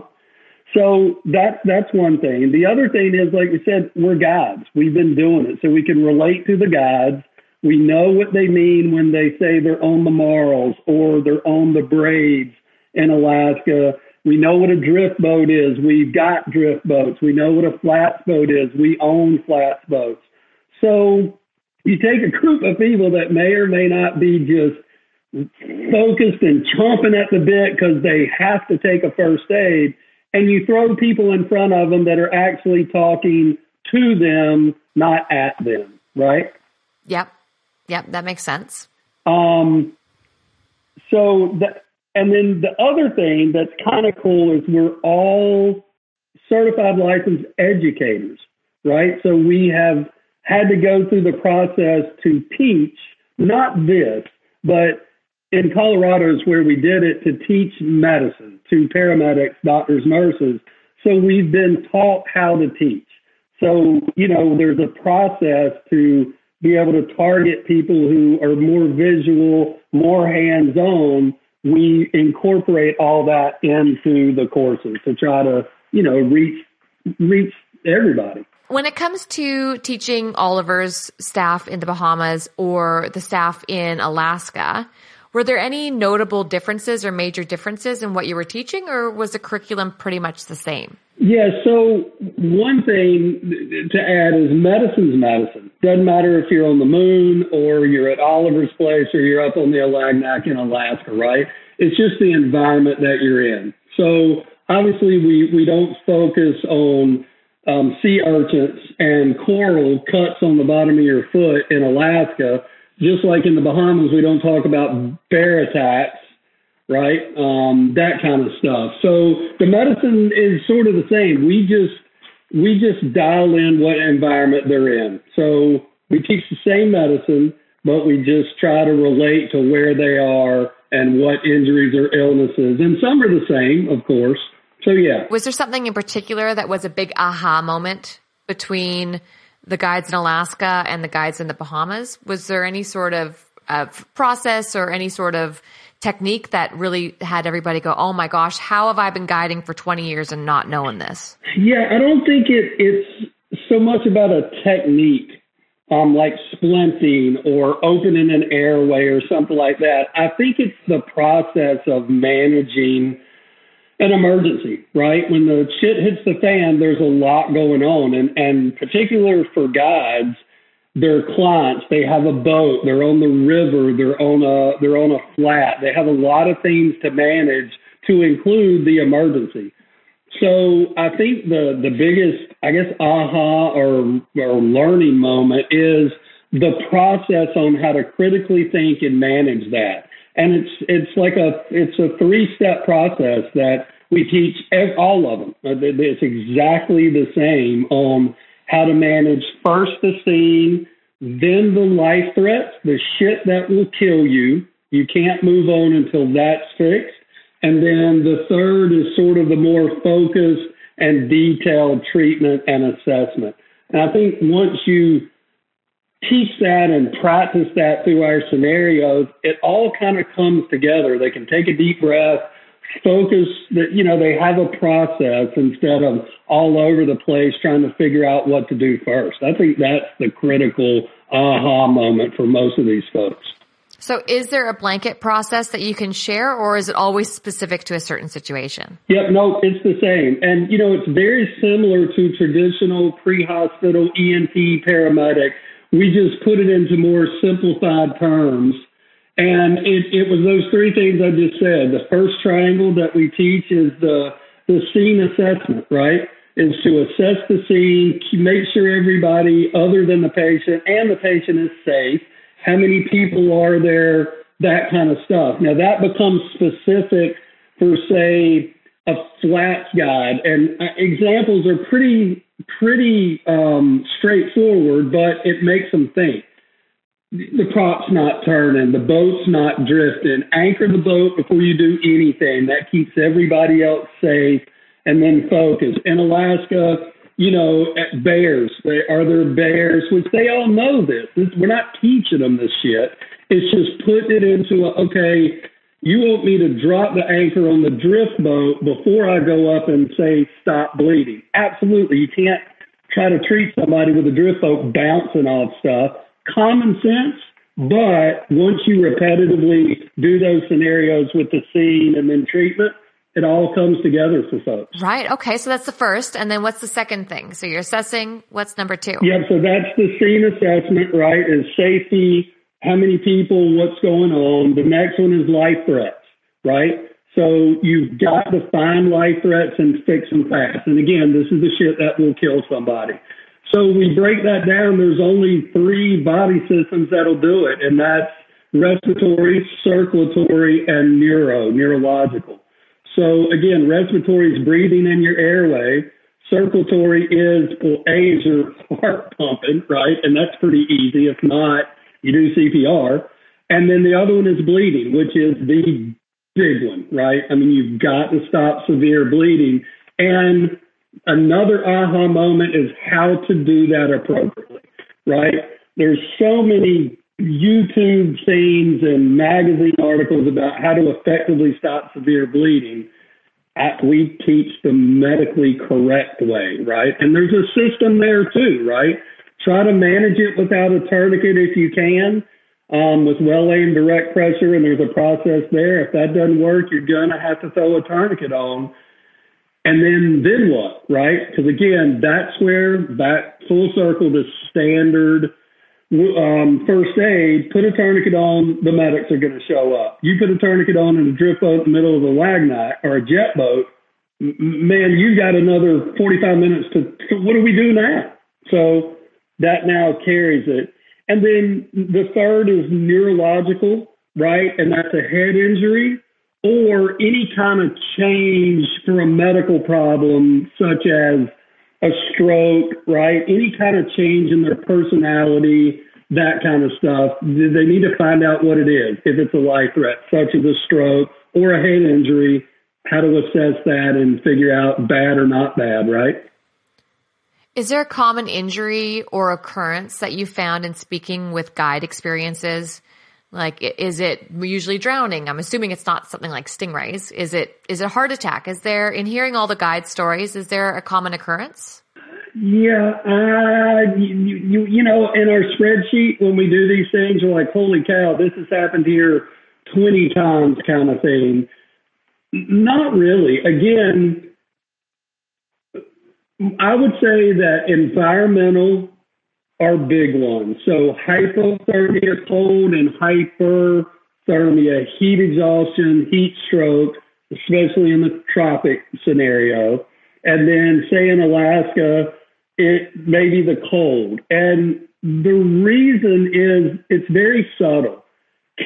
So that's that's one thing. The other thing is, like we said, we're guides. We've been doing it, so we can relate to the guides. We know what they mean when they say they're on the marls or they're on the braids in Alaska. We know what a drift boat is. We've got drift boats. We know what a flats boat is. We own flats boats. So you take a group of people that may or may not be just focused and chomping at the bit because they have to take a first aid and you throw people in front of them that are actually talking to them, not at them, right? Yep. Yep, that makes sense. Um, so that, and then the other thing that's kind of cool is we're all certified licensed educators, right? So we have had to go through the process to teach, not this, but in Colorado is where we did it to teach medicine to paramedics, doctors, nurses. So we've been taught how to teach. So, you know, there's a process to be able to target people who are more visual, more hands on. We incorporate all that into the courses to try to, you know, reach reach everybody. When it comes to teaching Oliver's staff in the Bahamas or the staff in Alaska, were there any notable differences or major differences in what you were teaching, or was the curriculum pretty much the same? Yeah, so one thing to add is medicine's medicine. Doesn't matter if you're on the moon or you're at Oliver's place or you're up on the Alagnak in Alaska, right? It's just the environment that you're in. So obviously, we, we don't focus on um, sea urchins and coral cuts on the bottom of your foot in Alaska just like in the Bahamas, we don't talk about bear attacks, right? Um, that kind of stuff. So the medicine is sort of the same. We just we just dial in what environment they're in. So we teach the same medicine, but we just try to relate to where they are and what injuries or illnesses. And some are the same, of course. So yeah. Was there something in particular that was a big aha moment between the guides in Alaska and the guides in the Bahamas. Was there any sort of, of process or any sort of technique that really had everybody go, "Oh my gosh, how have I been guiding for 20 years and not knowing this?" Yeah, I don't think it, it's so much about a technique, um, like splinting or opening an airway or something like that. I think it's the process of managing an emergency, right? When the shit hits the fan, there's a lot going on. And, and particular for guides, their clients, they have a boat, they're on the river, they're on a, they're on a flat. They have a lot of things to manage to include the emergency. So I think the, the biggest, I guess, aha or, or learning moment is the process on how to critically think and manage that and it's it's like a it's a three step process that we teach all of them. It's exactly the same on how to manage first the scene, then the life threats, the shit that will kill you. You can't move on until that's fixed. And then the third is sort of the more focused and detailed treatment and assessment. And I think once you teach that and practice that through our scenarios, it all kind of comes together. They can take a deep breath, focus that, you know, they have a process instead of all over the place trying to figure out what to do first. I think that's the critical aha moment for most of these folks. So is there a blanket process that you can share or is it always specific to a certain situation? Yep, no, it's the same. And, you know, it's very similar to traditional pre-hospital EMT paramedic. We just put it into more simplified terms. And it, it was those three things I just said. The first triangle that we teach is the, the scene assessment, right? Is to assess the scene, make sure everybody other than the patient and the patient is safe how many people are there, that kind of stuff. Now that becomes specific for say a flats guide, and uh, examples are pretty pretty um, straightforward, but it makes them think. The prop's not turning, the boat's not drifting. Anchor the boat before you do anything. That keeps everybody else safe, and then focus. In Alaska, you know, at bears. Are there bears? Which they all know this. this. We're not teaching them this shit. It's just putting it into a, okay, you want me to drop the anchor on the drift boat before I go up and say, stop bleeding. Absolutely. You can't try to treat somebody with a drift boat bouncing off stuff. Common sense. But once you repetitively do those scenarios with the scene and then treatment, it all comes together for folks. Right. Okay. So that's the first. And then what's the second thing? So you're assessing what's number two? Yeah. So that's the scene assessment, right? Is safety, how many people, what's going on. The next one is life threats, right? So you've got to find life threats and fix them fast. And again, this is the shit that will kill somebody. So we break that down. There's only three body systems that'll do it, and that's respiratory, circulatory, and neuro, neurological. So again, respiratory is breathing in your airway. Circulatory is, well, A your heart pumping, right? And that's pretty easy. If not, you do CPR. And then the other one is bleeding, which is the big one, right? I mean, you've got to stop severe bleeding. And another aha moment is how to do that appropriately, right? There's so many YouTube scenes and magazine articles about how to effectively stop severe bleeding. We teach the medically correct way, right? And there's a system there too, right? Try to manage it without a tourniquet if you can, um, with well aimed direct pressure, and there's a process there. If that doesn't work, you're gonna have to throw a tourniquet on. And then, then what, right? Because again, that's where back full circle to standard um, first aid, put a tourniquet on, the medics are going to show up. You put a tourniquet on in a drift boat in the middle of a lag night or a jet boat, man, you got another 45 minutes to, to, what do we do now? So that now carries it. And then the third is neurological, right? And that's a head injury or any kind of change for a medical problem, such as a stroke, right? Any kind of change in their personality, that kind of stuff. They need to find out what it is. If it's a life threat, such as a stroke or a head injury, how to assess that and figure out bad or not bad, right? Is there a common injury or occurrence that you found in speaking with guide experiences? Like, is it usually drowning? I'm assuming it's not something like stingrays. Is it, is it heart attack? Is there, in hearing all the guide stories, is there a common occurrence? Yeah, uh, you, you, you know, in our spreadsheet, when we do these things, we're like, holy cow, this has happened here 20 times kind of thing. Not really. Again, I would say that environmental are big ones. So hypothermia, cold and hyperthermia, heat exhaustion, heat stroke, especially in the tropic scenario. And then say in Alaska, it may be the cold. And the reason is it's very subtle,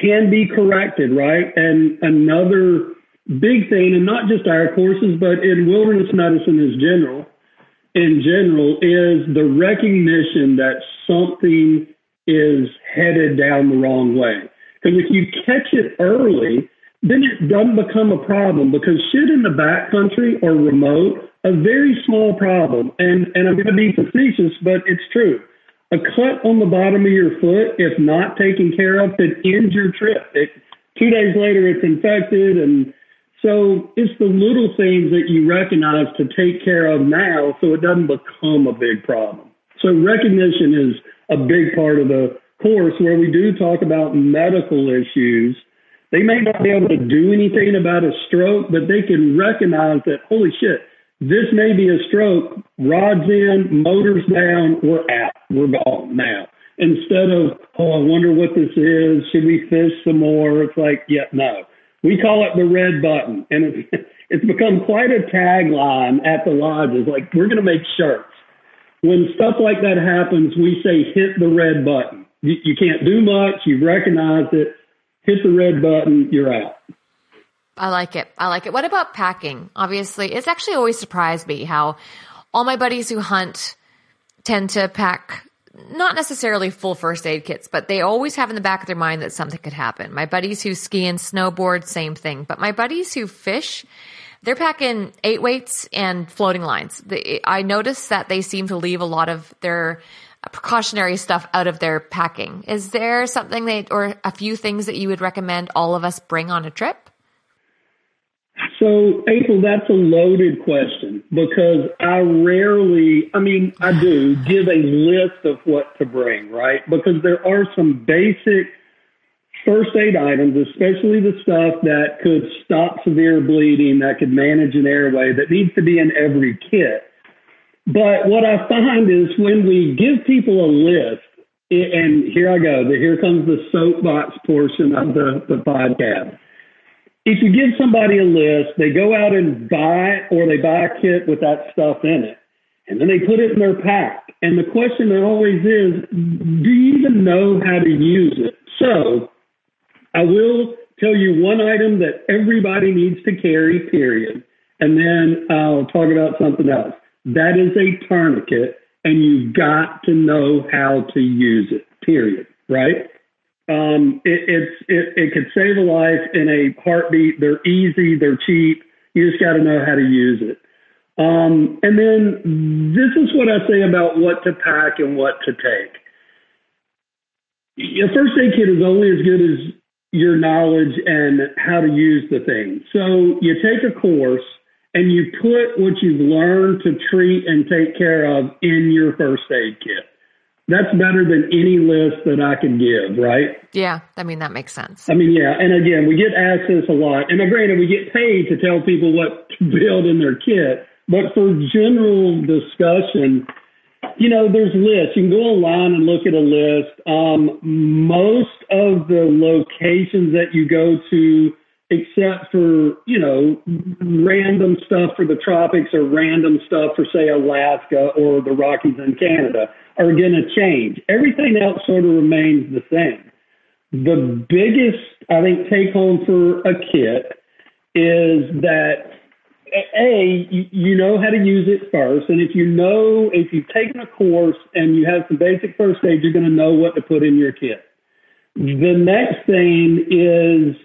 can be corrected, right? And another big thing, and not just our courses, but in wilderness medicine as general, in general is the recognition that something is headed down the wrong way. Because if you catch it early, then it doesn't become a problem because shit in the backcountry or remote, a very small problem. And, and I'm going to be facetious, but it's true. a cut on the bottom of your foot, if not taken care of, could end your trip. It, two days later, it's infected. And so it's the little things that you recognize to take care of now so it doesn't become a big problem. So recognition is a big part of the course where we do talk about medical issues. They may not be able to do anything about a stroke, but they can recognize that, holy shit, this may be a stroke. Rods in, motors down, we're out. We're gone now. Instead of, oh, I wonder what this is. Should we fish some more? It's like, yeah, no. We call it the red button. And it's, it's become quite a tagline at the lodges. Like, we're going to make shirts. When stuff like that happens, we say, hit the red button. You, you can't do much. You've recognized it. Hit the red button. You're out. I like it. I like it. What about packing? Obviously, it's actually always surprised me how all my buddies who hunt tend to pack not necessarily full first aid kits, but they always have in the back of their mind that something could happen. My buddies who ski and snowboard, same thing. But my buddies who fish, they're packing eight weights and floating lines. I notice that they seem to leave a lot of their precautionary stuff out of their packing. Is there something that, or a few things that you would recommend all of us bring on a trip? So, April, that's a loaded question because I rarely, I mean, I do give a list of what to bring, right? Because there are some basic first aid items, especially the stuff that could stop severe bleeding, that could manage an airway, that needs to be in every kit. But what I find is when we give people a list, and here I go, here comes the soapbox portion of the, the podcast if you give somebody a list, they go out and buy or they buy a kit with that stuff in it, and then they put it in their pack. And the question that always is, do you even know how to use it? So I will tell you one item that everybody needs to carry, period. And then I'll talk about something else. That is a tourniquet, and you've got to know how to use it, period. Right? Um, it, it's it, it could save a life in a heartbeat. They're easy, they're cheap. You just got to know how to use it. Um, and then this is what I say about what to pack and what to take. A first aid kit is only as good as your knowledge and how to use the thing. So you take a course and you put what you've learned to treat and take care of in your first aid kit that's better than any list that I can give, right? Yeah, I mean that makes sense. I mean, yeah, and again, we get asked this a lot, and granted, we get paid to tell people what to build in their kit, but for general discussion, you know, there's lists. You can go online and look at a list. Um, most of the locations that you go to, except for you know random stuff for the tropics or random stuff for say Alaska or the Rockies in Canada are going to change. Everything else sort of remains the same. The biggest, I think, take home for a kit is that a you know how to use it first, and if you know if you've taken a course and you have some basic first aid, you're going to know what to put in your kit. The next thing is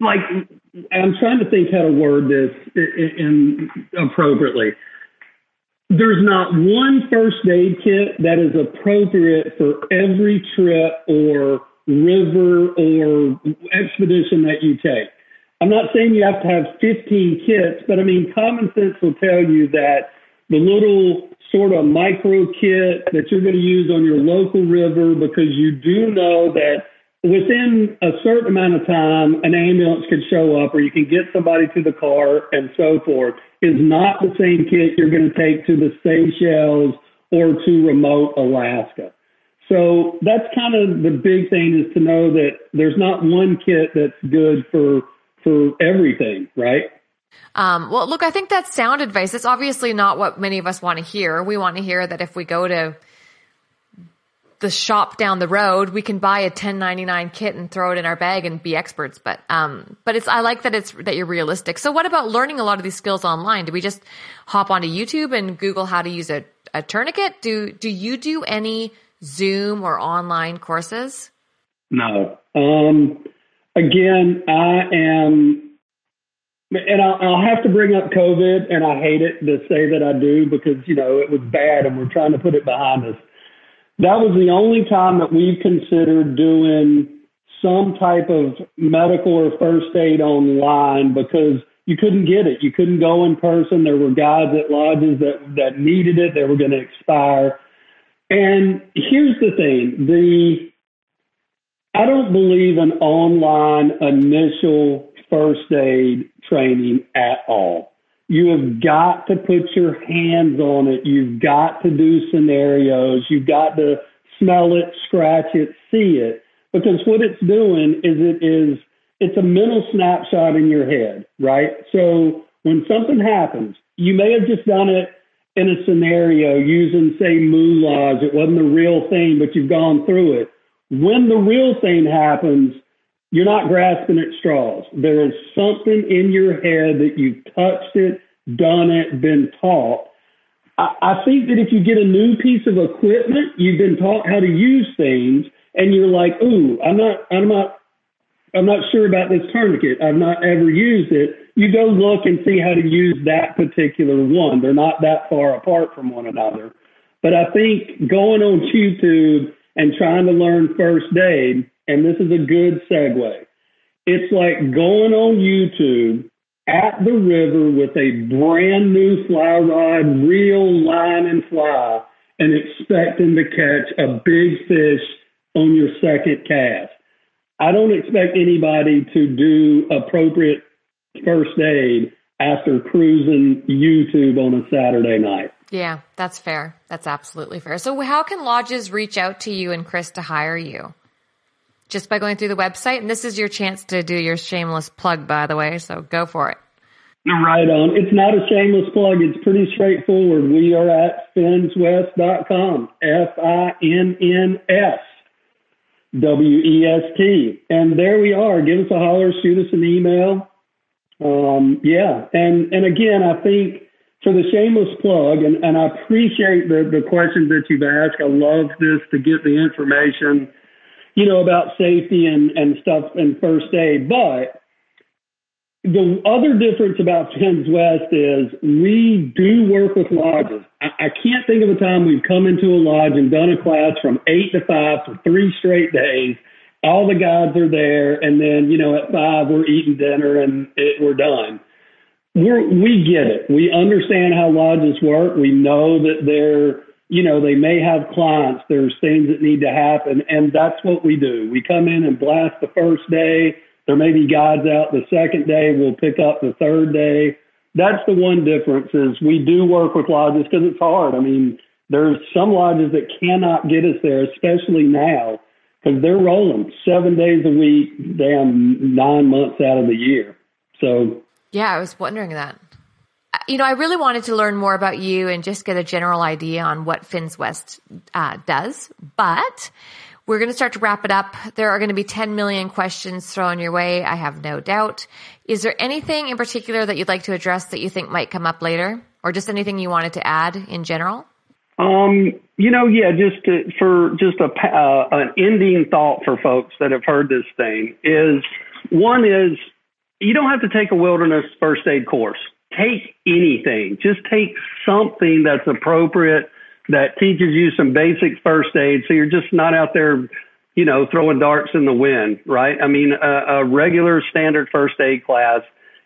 like I'm trying to think how to word this in, in appropriately there's not one first aid kit that is appropriate for every trip or river or expedition that you take. I'm not saying you have to have 15 kits, but I mean, common sense will tell you that the little sort of micro kit that you're going to use on your local river because you do know that within a certain amount of time, an ambulance could show up or you can get somebody to the car and so forth is not the same kit you're going to take to the Seychelles or to remote Alaska. So that's kind of the big thing is to know that there's not one kit that's good for for everything, right? Um, well, look, I think that's sound advice. It's obviously not what many of us want to hear. We want to hear that if we go to the shop down the road, we can buy a 1099 kit and throw it in our bag and be experts. But, um, but it's, I like that it's, that you're realistic. So what about learning a lot of these skills online? Do we just hop onto YouTube and Google how to use a, a tourniquet? Do, do you do any Zoom or online courses? No. Um, again, I am and I'll, I'll have to bring up COVID, and I hate it to say that I do because you know it was bad, and we're trying to put it behind us. That was the only time that we've considered doing some type of medical or first aid online because you couldn't get it. You couldn't go in person. There were guys at lodges that that needed it. They were going to expire. And here's the thing: the I don't believe an online initial first aid training at all. You have got to put your hands on it. You've got to do scenarios. You've got to smell it, scratch it, see it. Because what it's doing is it is it's a mental snapshot in your head, right? So when something happens, you may have just done it in a scenario using, say, moulage. It wasn't the real thing, but you've gone through it. When the real thing happens, you're not grasping at straws. There is something in your head that you've touched it, done it, been taught. I, I think that if you get a new piece of equipment, you've been taught how to use things, and you're like, "Ooh, I'm not, I'm not, I'm not sure about this tourniquet. I've not ever used it." You go look and see how to use that particular one. They're not that far apart from one another. But I think going on YouTube and trying to learn first aid and this is a good segue. It's like going on YouTube at the river with a brand new fly rod, real line and fly, and expecting to catch a big fish on your second cast. I don't expect anybody to do appropriate first aid after cruising YouTube on a Saturday night. Yeah, that's fair. That's absolutely fair. So, how can lodges reach out to you and Chris to hire you? Just by going through the website. And this is your chance to do your shameless plug, by the way. So go for it. Right on. It's not a shameless plug. It's pretty straightforward. We are at finnswest.com. F I N N S W E S T. And there we are. Give us a holler, shoot us an email. Um, yeah. And, and again, I think for the shameless plug, and, and I appreciate the, the questions that you've asked. I love this to get the information you know, about safety and, and stuff and first aid. But the other difference about Finns West is we do work with lodges. I, I can't think of a time we've come into a lodge and done a class from eight to five for three straight days. All the guides are there, and then you know at five we're eating dinner and it, we're done. We're, we get it. We understand how lodges work. We know that they're you know, they may have clients, there's things that need to happen, and that's what we do. We come in and blast the first day. There may be guides out the second day. We'll pick up the third day. That's the one difference is we do work with lodges because it's hard. I mean, there's some lodges that cannot get us there, especially now, because they're rolling seven days a week, damn nine months out of the year. So yeah, I was wondering that you know, I really wanted to learn more about you and just get a general idea on what Finns West uh, does, but we're going to start to wrap it up. There are going to be 10 million questions thrown your way. I have no doubt. Is there anything in particular that you'd like to address that you think might come up later or just anything you wanted to add in general? Um, you know, yeah, just to, for just a, uh, an ending thought for folks that have heard this thing is one is you don't have to take a wilderness first aid course take anything. Just take something that's appropriate that teaches you some basic first aid so you're just not out there, you know, throwing darts in the wind, right? I mean, a, a regular standard first aid class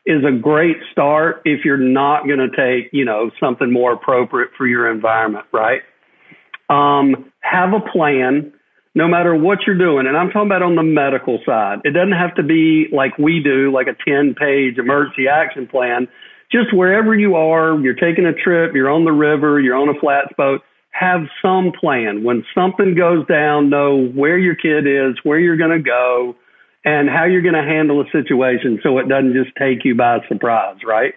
is a great start if you're not going to take, you know, something more appropriate for your environment, right? Um, have a plan no matter what you're doing. And I'm talking about on the medical side. It doesn't have to be like we do, like a 10 page emergency action plan just wherever you are, you're taking a trip, you're on the river, you're on a flats boat, have some plan. When something goes down, know where your kid is, where you're going to go, and how you're going to handle a situation so it doesn't just take you by surprise, right?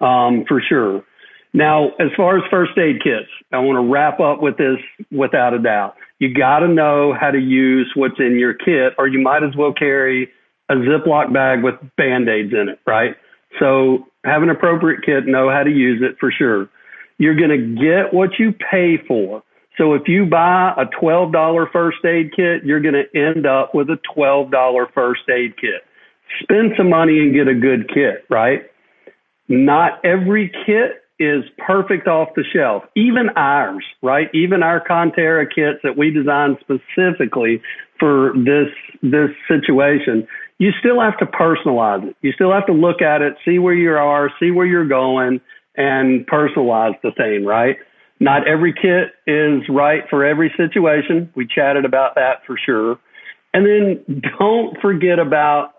Um, for sure. Now, as far as first aid kits, I want to wrap up with this without a doubt. You got to know how to use what's in your kit, or you might as well carry a Ziploc bag with band aids in it, right? So have an appropriate kit, know how to use it for sure. You're going to get what you pay for. So if you buy a $12 first aid kit, you're going to end up with a $12 first aid kit. spend some money and get a good kit, right? Not every kit is perfect off the shelf. Even ours, right? Even our Conterra kits that we designed specifically for this this situation, you still have to personalize it. You still have to look at it, see where you are, see where you're going, and personalize the thing, right? Not every kit is right for every situation. We chatted about that for sure. And then don't forget about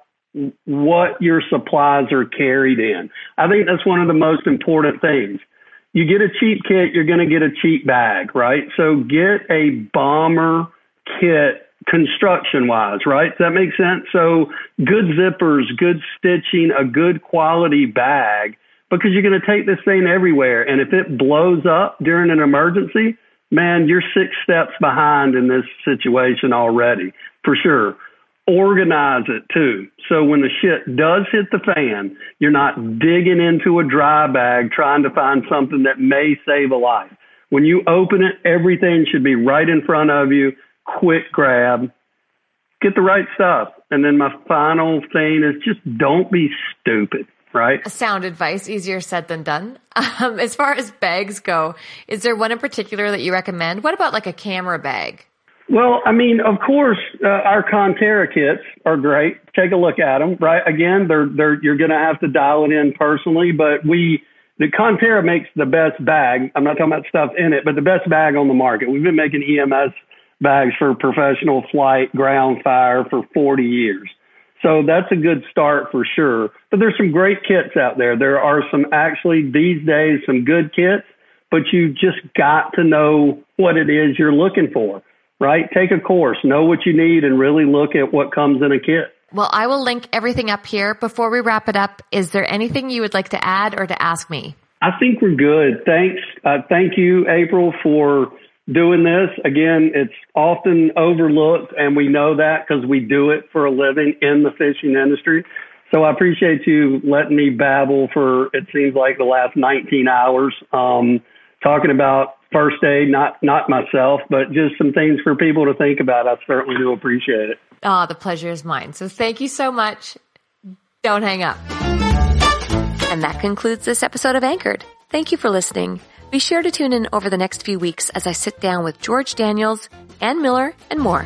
what your supplies are carried in. I think that's one of the most important things. You get a cheap kit, you're going to get a cheap bag, right? So get a bomber kit construction wise, right? Does that make sense? So good zippers, good stitching, a good quality bag because you're going to take this thing everywhere. And if it blows up during an emergency, man, you're six steps behind in this situation already, for sure. Organize it too. So when the shit does hit the fan, you're not digging into a dry bag trying to find something that may save a life. When you open it, everything should be right in front of you. Quick grab. Get the right stuff. And then my final thing is just don't be stupid right? Sound advice, easier said than done. Um, as far as bags go, is there one in particular that you recommend? What about like a camera bag? Well, I mean, of course, uh, our Conterra kits are great. Take a look at them, right? Again, they're they're you're going to have to dial it in personally, but we the Conterra makes the best bag. I'm not talking about stuff in it, but the best bag on the market. We've been making EMS bags for professional flight, ground fire for 40 years. So that's a good start for sure. But there's some great kits out there. There are some actually these days some good kits, but you just got to know what it is you're looking for, right? Take a course, know what you need and really look at what comes in a kit. Well, I will link everything up here. Before we wrap it up, is there anything you would like to add or to ask me? I think we're good. Thanks. Uh, thank you, April, for doing this. Again, it's often overlooked, and we know that because we do it for a living in the fishing industry. So I appreciate you letting me babble for it seems like the last 19 hours, um, talking about first aid, not not myself, but just some things for people to think about. I certainly do appreciate it. Oh, the pleasure is mine. So thank you so much. Don't hang up. And that concludes this episode of Anchored. Thank you for listening. Be sure to tune in over the next few weeks as I sit down with George Daniels, Ann Miller, and more.